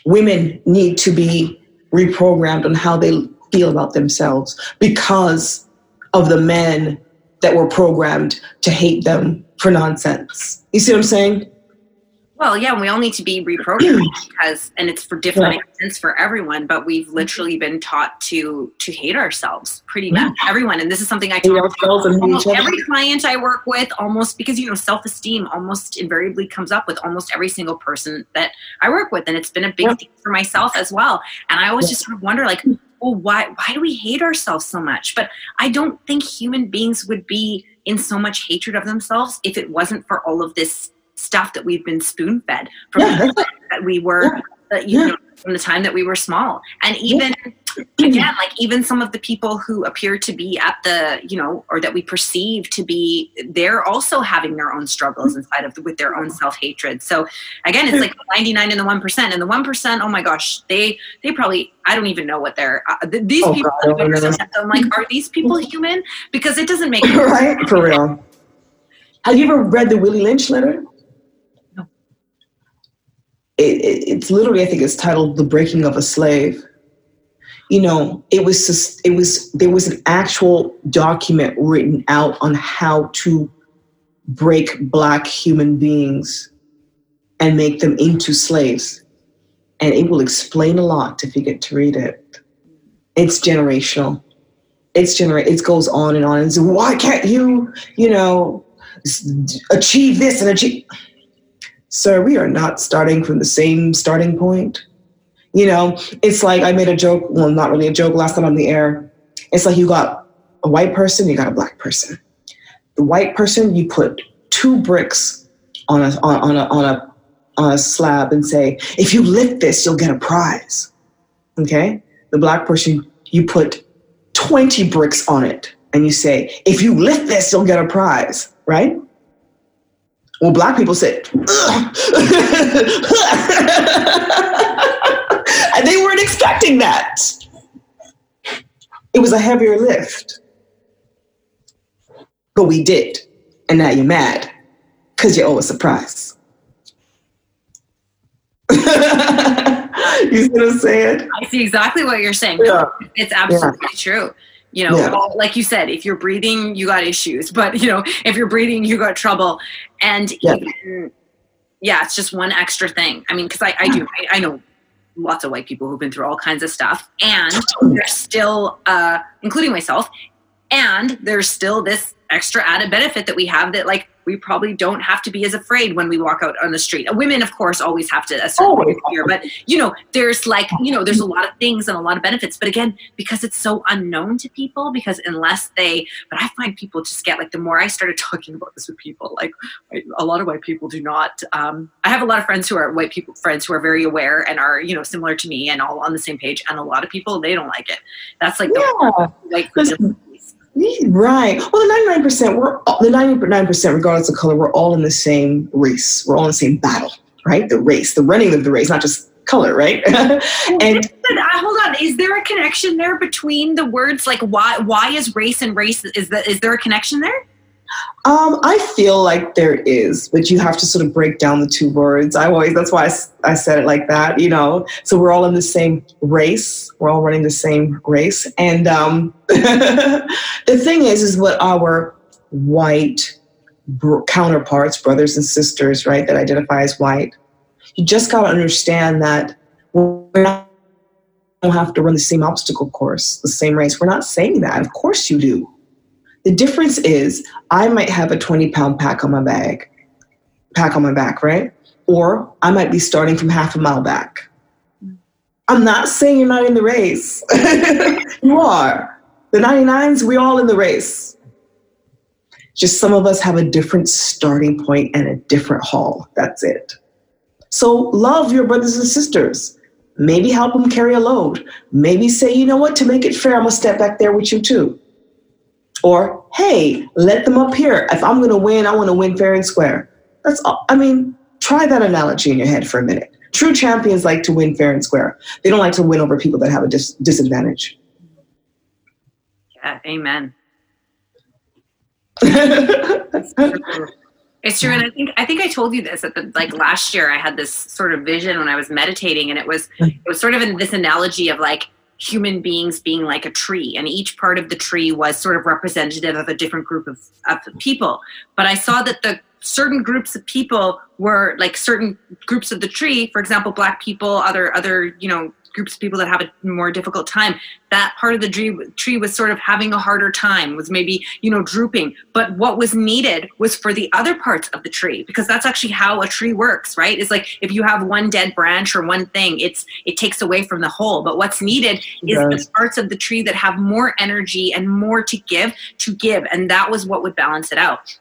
Women need to be reprogrammed on how they feel about themselves because of the men that were programmed to hate them for nonsense. You see what I'm saying? Well, yeah, we all need to be reprogrammed because, and it's for different yeah. reasons for everyone. But we've literally been taught to to hate ourselves, pretty much yeah. everyone. And this is something I tell almost every client I work with, almost because you know self esteem almost invariably comes up with almost every single person that I work with, and it's been a big yeah. thing for myself as well. And I always just sort of wonder, like, well, why why do we hate ourselves so much? But I don't think human beings would be in so much hatred of themselves if it wasn't for all of this stuff that we've been spoon fed from yeah, that we were, yeah. you yeah. know, from the time that we were small. And even mm-hmm. again, like even some of the people who appear to be at the, you know, or that we perceive to be, they're also having their own struggles mm-hmm. inside of with their own self hatred. So again, it's like 99 and the 1%. And the 1%, oh my gosh, they, they probably, I don't even know what they're, uh, these oh, people, God, I'm like, are these people mm-hmm. human? Because it doesn't make right, for real. Have you ever read the Willie Lynch letter? It, it, it's literally, I think it's titled The Breaking of a Slave you know, it was just, it was there was an actual document written out on how to break black human beings and make them into slaves. And it will explain a lot if you get to read it. It's generational. It's generate. It goes on and on. And so why can't you, you know, achieve this and achieve? Sir, we are not starting from the same starting point. You know, it's like I made a joke, well, not really a joke last time on the air. It's like you got a white person, you got a black person. The white person, you put two bricks on a on, a on a on a slab and say, if you lift this, you'll get a prize. Okay? The black person, you put 20 bricks on it and you say, if you lift this, you'll get a prize, right? Well, black people said, And they weren't expecting that. It was a heavier lift. But we did. And now you're mad because you owe a surprise. you see what I'm saying? I see exactly what you're saying. Yeah. It's absolutely yeah. true. You know, yeah. like you said, if you're breathing, you got issues. But, you know, if you're breathing, you got trouble. And yeah, even, yeah it's just one extra thing. I mean, because I, I do, I, I know lots of white people who've been through all kinds of stuff and there's still uh, including myself and there's still this extra added benefit that we have that like we probably don't have to be as afraid when we walk out on the street. Women, of course, always have to a certain fear, but you know, there's like you know, there's a lot of things and a lot of benefits. But again, because it's so unknown to people, because unless they, but I find people just get like the more I started talking about this with people, like a lot of white people do not. Um, I have a lot of friends who are white people friends who are very aware and are you know similar to me and all on the same page, and a lot of people they don't like it. That's like the, yeah. like. Right. Well, the ninety-nine percent, we're all, the ninety-nine percent, regardless of color, we're all in the same race. We're all in the same battle, right? The race, the running of the race, not just color, right? and uh, hold on, is there a connection there between the words? Like, why? Why is race and race? Is that is there a connection there? Um, I feel like there is, but you have to sort of break down the two words. I always, that's why I, I, said it like that, you know. So we're all in the same race. We're all running the same race. And um, the thing is, is what our white counterparts, brothers and sisters, right, that identify as white, you just got to understand that we're not don't have to run the same obstacle course, the same race. We're not saying that. Of course you do. The difference is I might have a 20 pound pack on my bag, pack on my back, right? Or I might be starting from half a mile back. I'm not saying you're not in the race. you are. The 99s, we're all in the race. Just some of us have a different starting point and a different haul. That's it. So love your brothers and sisters. Maybe help them carry a load. Maybe say, you know what, to make it fair, I'm going to step back there with you too. Or, hey, let them up here. If I'm going to win, I want to win fair and square. That's all. I mean, try that analogy in your head for a minute. True champions like to win fair and square. They don't like to win over people that have a dis- disadvantage. Yeah, amen. it's, true. it's true, and I think I think I told you this at the like last year. I had this sort of vision when I was meditating, and it was it was sort of in this analogy of like human beings being like a tree and each part of the tree was sort of representative of a different group of, of people. But i saw that the certain groups of people were like certain groups of the tree for example black people other other you know groups of people that have a more difficult time. That part of the tree, tree was sort of having a harder time was maybe you know drooping. But what was needed was for the other parts of the tree because that's actually how a tree works right? It's like if you have one dead branch or one thing it's it takes away from the whole. But what's needed is the parts of the tree that have more energy and more to give to give. And that was what would balance it out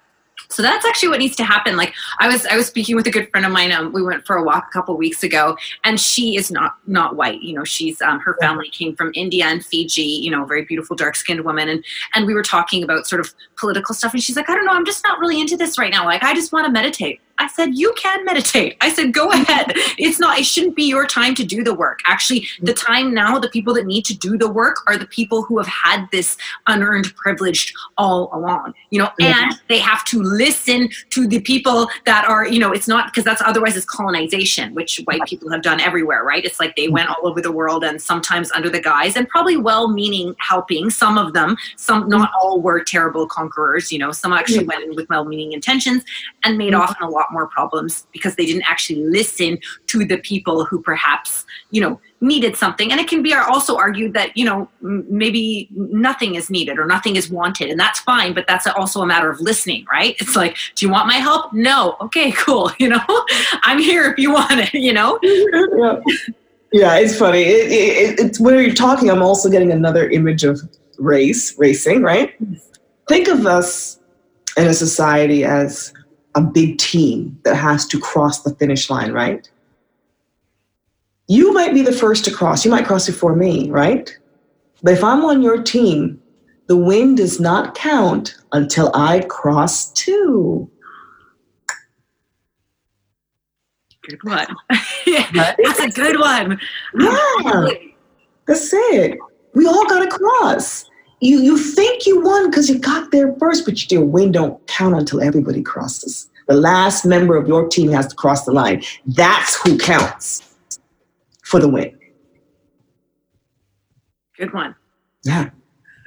so that's actually what needs to happen. Like i was i was speaking with a good friend of mine um, we went for a walk a couple weeks ago and she is not not white you know she's um, her family came from india and fiji you know very beautiful dark skinned woman and and we were talking about sort of political stuff and she's like i don't know i'm just not really into this right now like i just want to meditate I said, you can meditate. I said, go ahead. It's not, it shouldn't be your time to do the work. Actually, the time now, the people that need to do the work are the people who have had this unearned privilege all along, you know, and they have to listen to the people that are, you know, it's not because that's otherwise it's colonization, which white people have done everywhere, right? It's like they mm-hmm. went all over the world and sometimes under the guise and probably well meaning helping some of them. Some, not mm-hmm. all were terrible conquerors, you know, some actually mm-hmm. went in with well meaning intentions and made off in a lot more problems because they didn't actually listen to the people who perhaps you know needed something. And it can be also argued that you know maybe nothing is needed or nothing is wanted and that's fine but that's also a matter of listening right? It's like do you want my help? No. Okay cool you know? I'm here if you want it you know? Yeah. yeah it's funny. It, it, it's when you're talking i'm also getting another image of race racing right? Think of us in a society as a big team that has to cross the finish line, right? You might be the first to cross. You might cross before me, right? But if I'm on your team, the win does not count until I cross too. Good one. that's a good one. Yeah, that's it. We all got to cross you you think you won because you got there first, but your win don't count until everybody crosses. The last member of your team has to cross the line. That's who counts for the win. Good one. Yeah.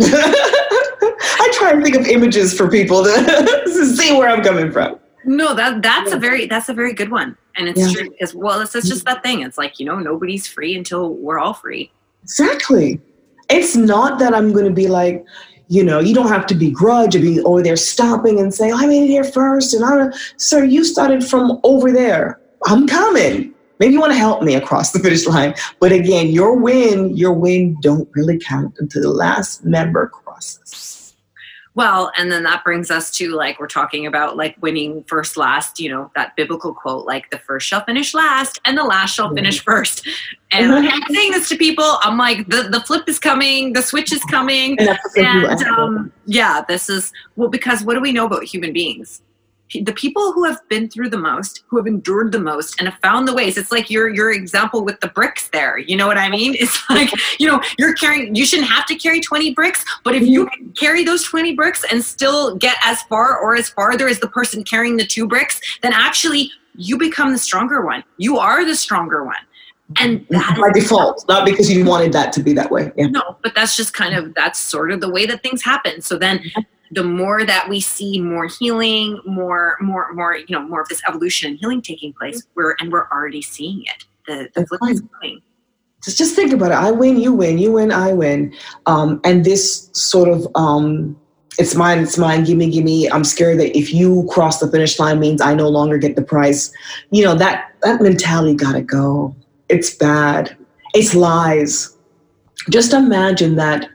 I try and think of images for people to see where I'm coming from. No, that that's yeah. a very that's a very good one, and it's yeah. true because well, it's, it's just mm-hmm. that thing. It's like you know nobody's free until we're all free. Exactly. It's not that I'm going to be like, you know, you don't have to begrudge or be over there stopping and saying, I made it here first. And I'm, sir, you started from over there. I'm coming. Maybe you want to help me across the finish line. But again, your win, your win don't really count until the last member crosses. Well, and then that brings us to like we're talking about like winning first last, you know, that biblical quote like the first shall finish last and the last shall finish first. And I'm saying this to people, I'm like the the flip is coming, the switch is coming. And um, yeah, this is well because what do we know about human beings? The people who have been through the most, who have endured the most, and have found the ways. It's like your your example with the bricks there. You know what I mean? It's like you know you're carrying. You shouldn't have to carry 20 bricks, but if you can carry those 20 bricks and still get as far or as farther as the person carrying the two bricks, then actually you become the stronger one. You are the stronger one. And mm-hmm. by default, not because you wanted that to be that way. Yeah. No, but that's just kind of that's sort of the way that things happen. So then the more that we see more healing, more, more, more, you know, more of this evolution and healing taking place, we're and we're already seeing it. The the flip is coming. Just, just think about it. I win, you win, you win, I win, um, and this sort of um, it's mine, it's mine, gimme, gimme. I'm scared that if you cross the finish line means I no longer get the prize. You know that that mentality got to go. It's bad. It's lies. Just imagine that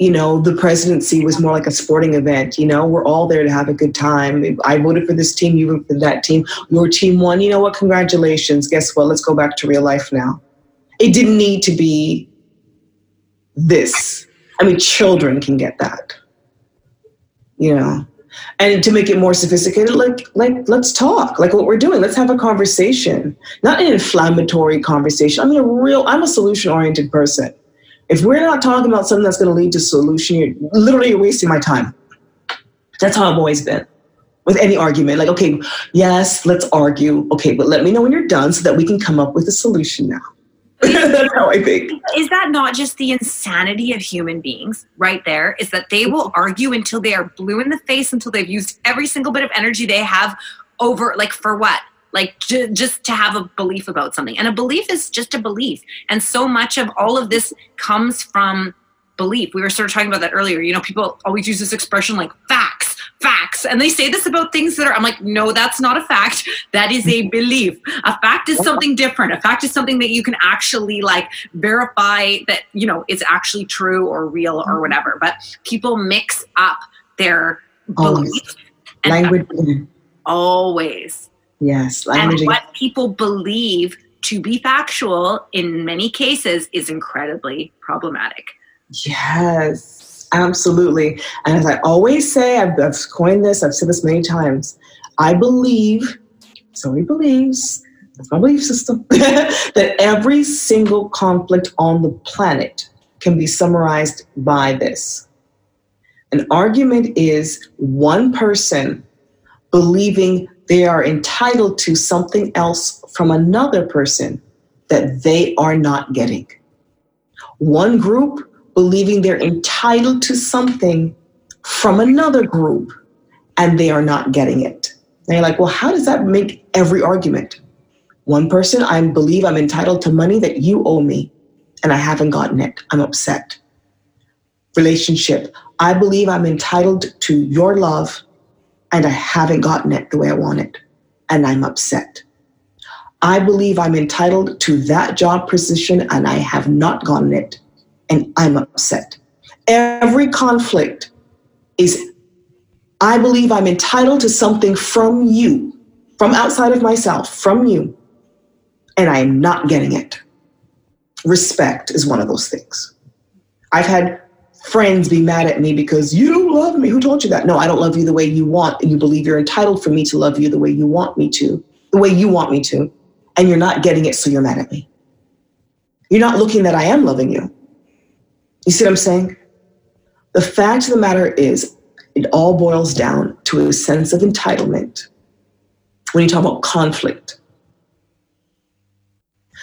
you know, the presidency was more like a sporting event. You know, we're all there to have a good time. I voted for this team, you voted for that team. Your team won. You know what? Congratulations. Guess what? Let's go back to real life now. It didn't need to be this. I mean, children can get that. You know, and to make it more sophisticated, like like let's talk, like what we're doing. Let's have a conversation, not an inflammatory conversation. I mean, a real. I'm a solution oriented person. If we're not talking about something that's going to lead to solution, you're literally you're wasting my time. That's how I've always been with any argument. Like, okay, yes, let's argue. Okay, but let me know when you're done so that we can come up with a solution now. That's how I think. Is that not just the insanity of human beings right there? Is that they will argue until they are blue in the face, until they've used every single bit of energy they have over, like, for what? Like j- just to have a belief about something. And a belief is just a belief. And so much of all of this comes from belief. We were sort of talking about that earlier. You know people always use this expression like facts facts. And they say this about things that are i'm like no that's not a fact. That is a belief. A fact is something different. A fact is something that you can actually like verify that you know is actually true or real or mm-hmm. whatever. But people mix up their belief And language. Always. Yes. Language. And what people believe to be factual in many cases is incredibly problematic. Yes, absolutely. And as I always say, I've, I've coined this, I've said this many times. I believe, so he believes, that's my belief system, that every single conflict on the planet can be summarized by this. An argument is one person believing they are entitled to something else from another person that they are not getting. One group believing they're entitled to something from another group and they are not getting it. And you're like, well, how does that make every argument? One person, I believe I'm entitled to money that you owe me and I haven't gotten it. I'm upset. Relationship, I believe I'm entitled to your love and I haven't gotten it the way I want it and I'm upset. I believe I'm entitled to that job position and I have not gotten it and I'm upset. Every conflict is, I believe I'm entitled to something from you, from outside of myself, from you, and I am not getting it. Respect is one of those things. I've had friends be mad at me because you don't love me. Who told you that? No, I don't love you the way you want, you believe you're entitled for me to love you the way you want me to, the way you want me to, and you're not getting it, so you're mad at me. You're not looking that I am loving you. You see what I'm saying? The fact of the matter is, it all boils down to a sense of entitlement when you talk about conflict.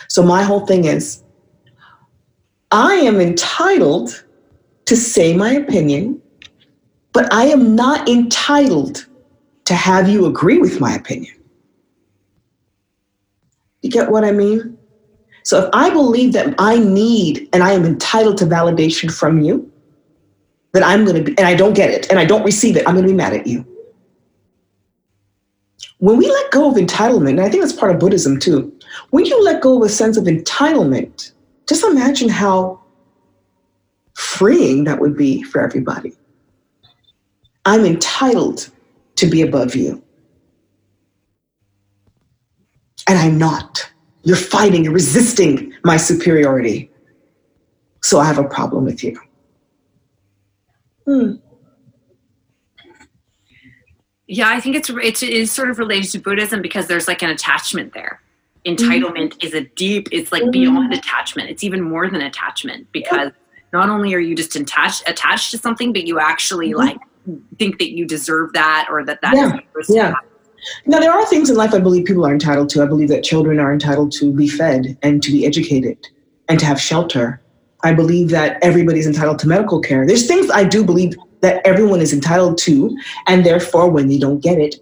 So, my whole thing is, I am entitled to say my opinion, but I am not entitled to have you agree with my opinion. You get what I mean? So if I believe that I need and I am entitled to validation from you, then I'm going to be, and I don't get it and I don't receive it, I'm going to be mad at you. When we let go of entitlement, and I think that's part of Buddhism too, when you let go of a sense of entitlement, just imagine how freeing that would be for everybody. I'm entitled to be above you. And I'm not. You're fighting, you're resisting my superiority. So I have a problem with you. Hmm. Yeah, I think it's it is sort of related to Buddhism because there's like an attachment there. Entitlement mm-hmm. is a deep, it's like mm-hmm. beyond attachment. It's even more than attachment because not only are you just attached attached to something, but you actually mm-hmm. like think that you deserve that or that that yeah. yeah. Now there are things in life I believe people are entitled to. I believe that children are entitled to be fed and to be educated and to have shelter. I believe that everybody's entitled to medical care. There's things I do believe that everyone is entitled to, and therefore when they don't get it,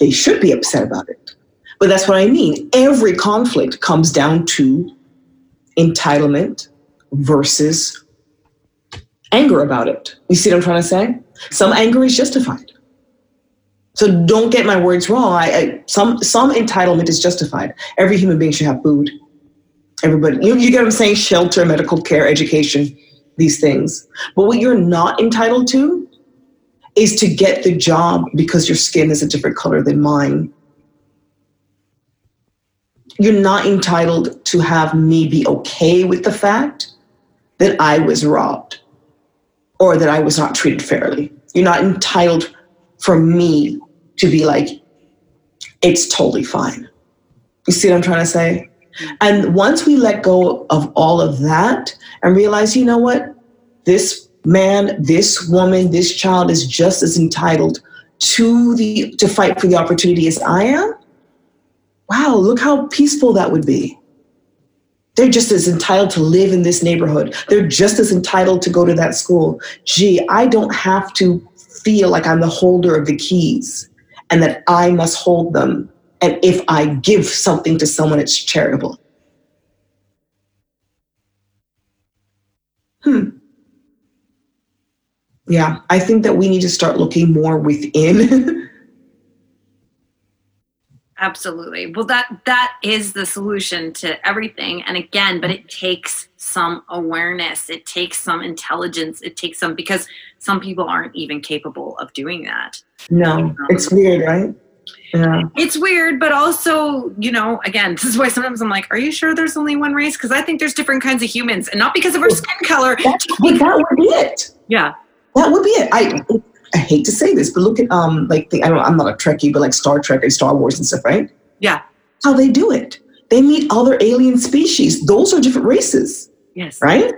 they should be upset about it. But that's what I mean. Every conflict comes down to entitlement versus anger about it. You see what I'm trying to say? Some anger is justified. So don't get my words wrong. I, I, some some entitlement is justified. Every human being should have food. Everybody, you, you get what I'm saying? Shelter, medical care, education, these things. But what you're not entitled to is to get the job because your skin is a different color than mine. You're not entitled to have me be okay with the fact that I was robbed or that I was not treated fairly. You're not entitled for me to be like, it's totally fine. You see what I'm trying to say? And once we let go of all of that and realize, you know what? This man, this woman, this child is just as entitled to the to fight for the opportunity as I am. Wow, look how peaceful that would be. They're just as entitled to live in this neighborhood. They're just as entitled to go to that school. Gee, I don't have to feel like I'm the holder of the keys and that I must hold them. And if I give something to someone, it's charitable. Hmm. Yeah, I think that we need to start looking more within Absolutely. Well, that that is the solution to everything. And again, but it takes some awareness. It takes some intelligence. It takes some because some people aren't even capable of doing that. No, um, it's weird, right? Yeah. It's weird, but also, you know, again, this is why sometimes I'm like, are you sure there's only one race? Because I think there's different kinds of humans, and not because of our skin color. That, that would be it. Yeah. That would be it. I I hate to say this, but look at um like the I don't I'm not a Trekkie, but like Star Trek and Star Wars and stuff, right? Yeah. How they do it. They meet other alien species. Those are different races. Yes. Right?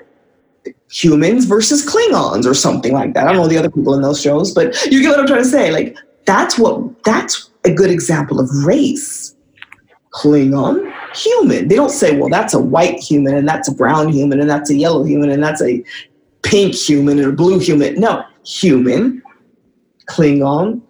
Humans versus Klingons or something like that. I don't know the other people in those shows, but you get what I'm trying to say. Like that's what that's a good example of race. Klingon, human. They don't say, well, that's a white human and that's a brown human and that's a yellow human and that's a pink human and a blue human. No, human, Klingon,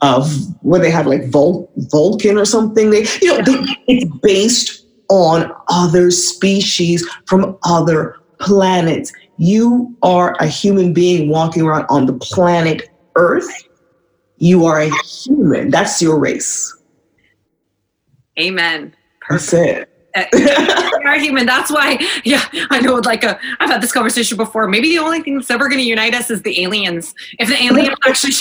of where they have like Vul- Vulcan or something. They, you know, they, it's based on other species from other planets. You are a human being walking around on the planet Earth. You are a human. That's your race. Amen. Perfect. That's it. are human. That's why, yeah, I know. Like, a, uh, I've had this conversation before. Maybe the only thing that's ever going to unite us is the aliens. If the aliens actually,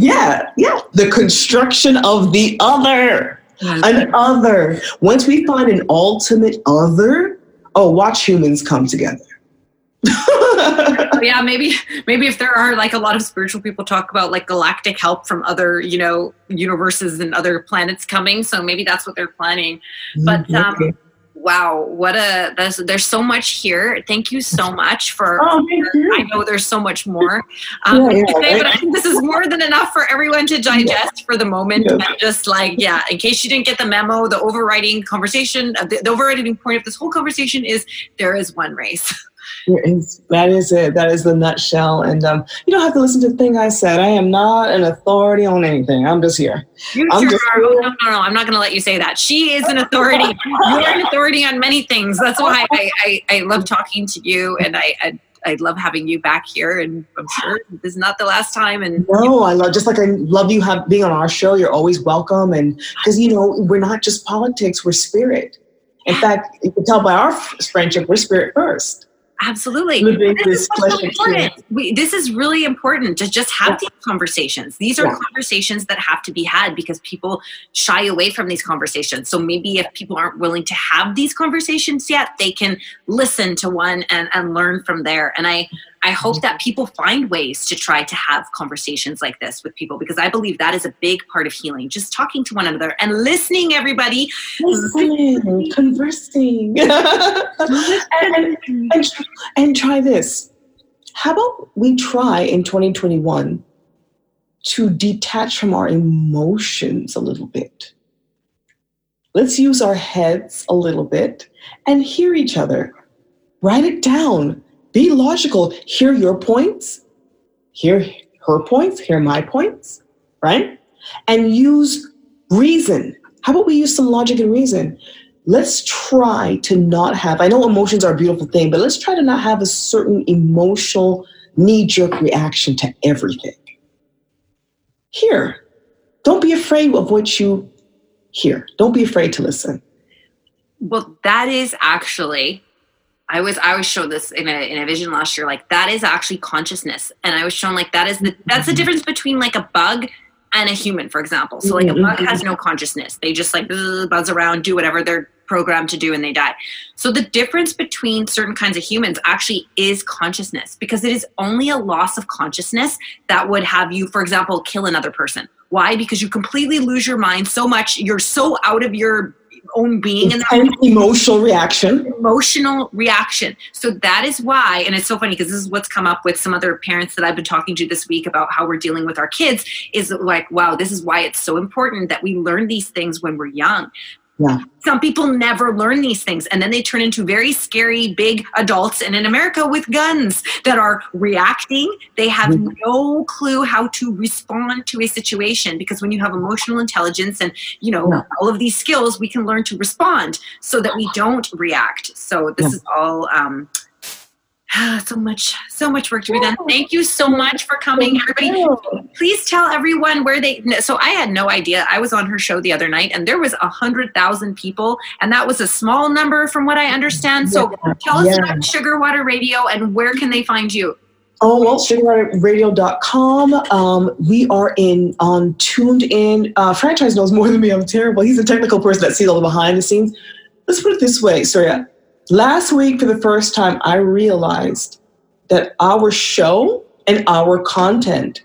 yeah, yeah, the construction of the other, an other. Once we find an ultimate other, oh, watch humans come together. yeah, maybe maybe if there are like a lot of spiritual people talk about like galactic help from other you know universes and other planets coming, so maybe that's what they're planning. But mm-hmm. um, wow, what a there's, there's so much here. Thank you so much for. Oh, I know there's so much more. Um, yeah, yeah, but I think this is more than enough for everyone to digest yeah. for the moment. Just like yeah, in case you didn't get the memo, the overriding conversation, uh, the, the overriding point of this whole conversation is there is one race. Is, that is it. That is the nutshell. And um, you don't have to listen to the thing I said. I am not an authority on anything. I'm just here. You I'm sure just are. No, no, no. I'm not going to let you say that. She is an authority. You're an authority on many things. That's why I, I, I love talking to you, and I, I I love having you back here, and I'm sure this is not the last time. And no, I love just like I love you have being on our show. You're always welcome, and because you know we're not just politics, we're spirit. In fact, you can tell by our friendship, we're spirit first. Absolutely. This is, really we, this is, really important to just have yeah. these conversations. These are yeah. conversations that have to be had because people shy away from these conversations. So maybe if people aren't willing to have these conversations yet, they can listen to one and, and learn from there. And I, I hope mm-hmm. that people find ways to try to have conversations like this with people because I believe that is a big part of healing. Just talking to one another and listening, everybody. Listening, conversing. and, and, and try this. How about we try in 2021 to detach from our emotions a little bit? Let's use our heads a little bit and hear each other. Write it down be logical. Hear your points, hear her points, hear my points, right? And use reason. How about we use some logic and reason? Let's try to not have, I know emotions are a beautiful thing, but let's try to not have a certain emotional knee jerk reaction to everything. Hear. Don't be afraid of what you hear. Don't be afraid to listen. Well, that is actually I was I was shown this in a in a vision last year. Like that is actually consciousness, and I was shown like that is the that's the mm-hmm. difference between like a bug and a human, for example. So like a bug has no consciousness; they just like buzz around, do whatever they're programmed to do, and they die. So the difference between certain kinds of humans actually is consciousness, because it is only a loss of consciousness that would have you, for example, kill another person. Why? Because you completely lose your mind so much, you're so out of your own being and that emotional reaction. Emotional reaction. So that is why and it's so funny because this is what's come up with some other parents that i've been talking to this week about how we're dealing with our kids is like wow this is why it's so important that we learn these things when we're young yeah. Some people never learn these things and then they turn into very scary big adults and in America with guns that are reacting. They have mm-hmm. no clue how to respond to a situation because when you have emotional intelligence and you know yeah. all of these skills, we can learn to respond so that we don't react. So this yeah. is all um, ah, so much, so much work to be done. Thank you so much for coming, everybody. Please tell everyone where they. So I had no idea. I was on her show the other night, and there was a hundred thousand people, and that was a small number from what I understand. So yeah. tell us yeah. about SugarWater Radio and where can they find you? Oh, well, sugarwaterradio.com. Um, we are in on TuneIn. Uh, Francis knows more than me. I'm terrible. He's a technical person that sees all the behind the scenes. Let's put it this way, Surya. Last week, for the first time, I realized that our show and our content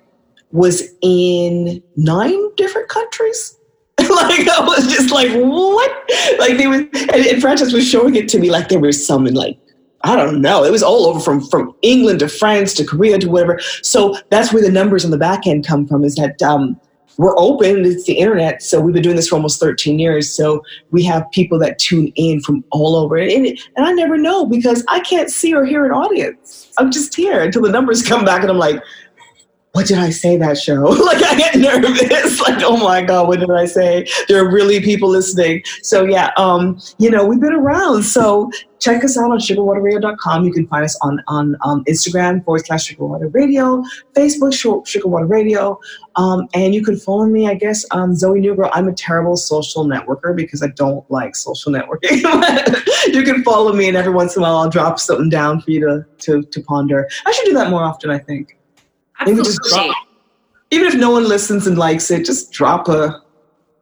was in nine different countries. like I was just like, what? Like they was, and, and Francis was showing it to me like there was some in like I don't know. It was all over from from England to France to Korea to whatever. So that's where the numbers on the back end come from. Is that um, we're open. It's the internet. So we've been doing this for almost 13 years. So we have people that tune in from all over, and and I never know because I can't see or hear an audience. I'm just here until the numbers come back, and I'm like, what did I say that show? like I get nervous. like, oh my God, what did I say? There are really people listening. So yeah, um, you know, we've been around. So check us out on sugarwaterradio.com. You can find us on on um, Instagram forward slash sugarwater radio, Facebook sugarwater radio, um, and you can follow me. I guess um, Zoe Nu Girl. I'm a terrible social networker because I don't like social networking. you can follow me, and every once in a while I'll drop something down for you to to, to ponder. I should do that more often. I think. Maybe just drop, even if no one listens and likes it, just drop a.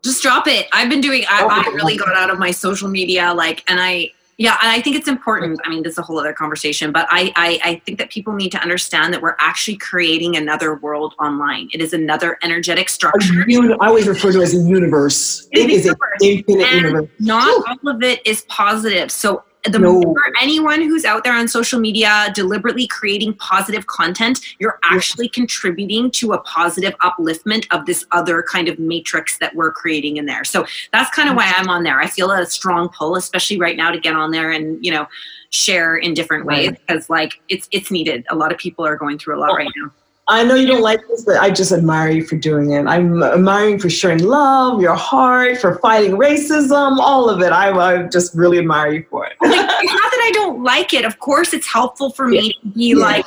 Just drop it. I've been doing. I, I really got out of my social media, like, and I yeah, and I think it's important. I mean, this is a whole other conversation, but I, I, I, think that people need to understand that we're actually creating another world online. It is another energetic structure. I always refer to it as a universe. it, it is, an infinite and universe. Not all of it is positive. So the no. more anyone who's out there on social media deliberately creating positive content, you're actually contributing to a positive upliftment of this other kind of matrix that we're creating in there. So that's kind of why I'm on there. I feel a strong pull, especially right now, to get on there and you know share in different ways because like it's it's needed. A lot of people are going through a lot right now. I know you don't like this, but I just admire you for doing it. I'm admiring for sharing love, your heart, for fighting racism, all of it. I, I just really admire you for it. not that I don't like it. Of course, it's helpful for me yeah. to be yeah. like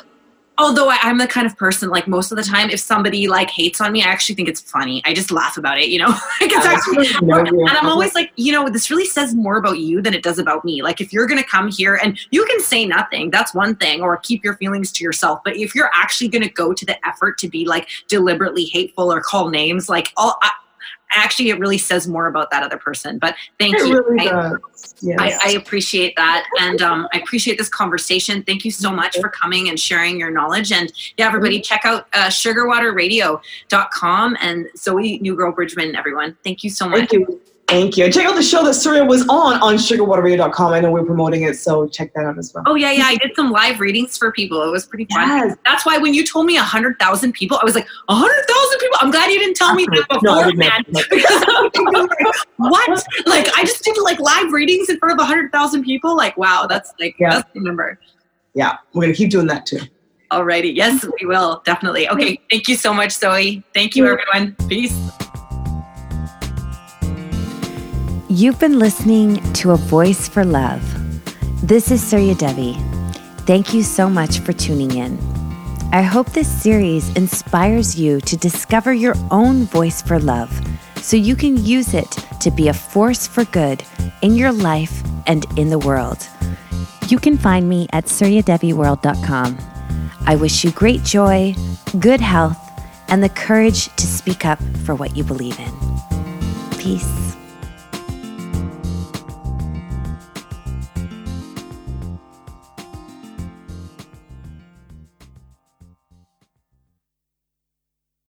although I, am the kind of person like most of the time if somebody like hates on me i actually think it's funny. I just laugh about it you know? Like it's actually and i'm always like you know this really says more about you than it does about me. Like if you're gonna come here and you can say nothing that's one thing or keep your feelings to yourself. But if you're actually gonna go to the effort to be like deliberately hateful or call names like all I, actually it really says more about that other person but thank it you. really I, yes. I, I, appreciate that. And um, i appreciate this conversation. Thank you so much for coming and sharing your knowledge. And yeah everybody check out uh, sugarwaterradio.com and Zoe Nu Girl Bridgeman everyone. Thank you so much thank you. And check out the show that Surya was on on sugarwaterradio.com. I know we're promoting it, so check that out as well. Oh, yeah, yeah. I did some live readings for people. It was pretty fun. Yes. That's why when you told me 100,000 people, I was like, 100,000 people? I'm glad you didn't tell me that before, no, man. because like, what? Like, I just did like live readings in front of 100,000 people. Like, wow, that's like, yeah. that's the number. Yeah, we're going to keep doing that too. Alrighty. Yes, we will. Definitely. Okay. Thank you so much, Zoe. Thank you, everyone. Peace. You've been listening to A Voice for Love. This is Surya Devi. Thank you so much for tuning in. I hope this series inspires you to discover your own voice for love so you can use it to be a force for good in your life and in the world. You can find me at suryadeviworld.com. I wish you great joy, good health, and the courage to speak up for what you believe in. Peace.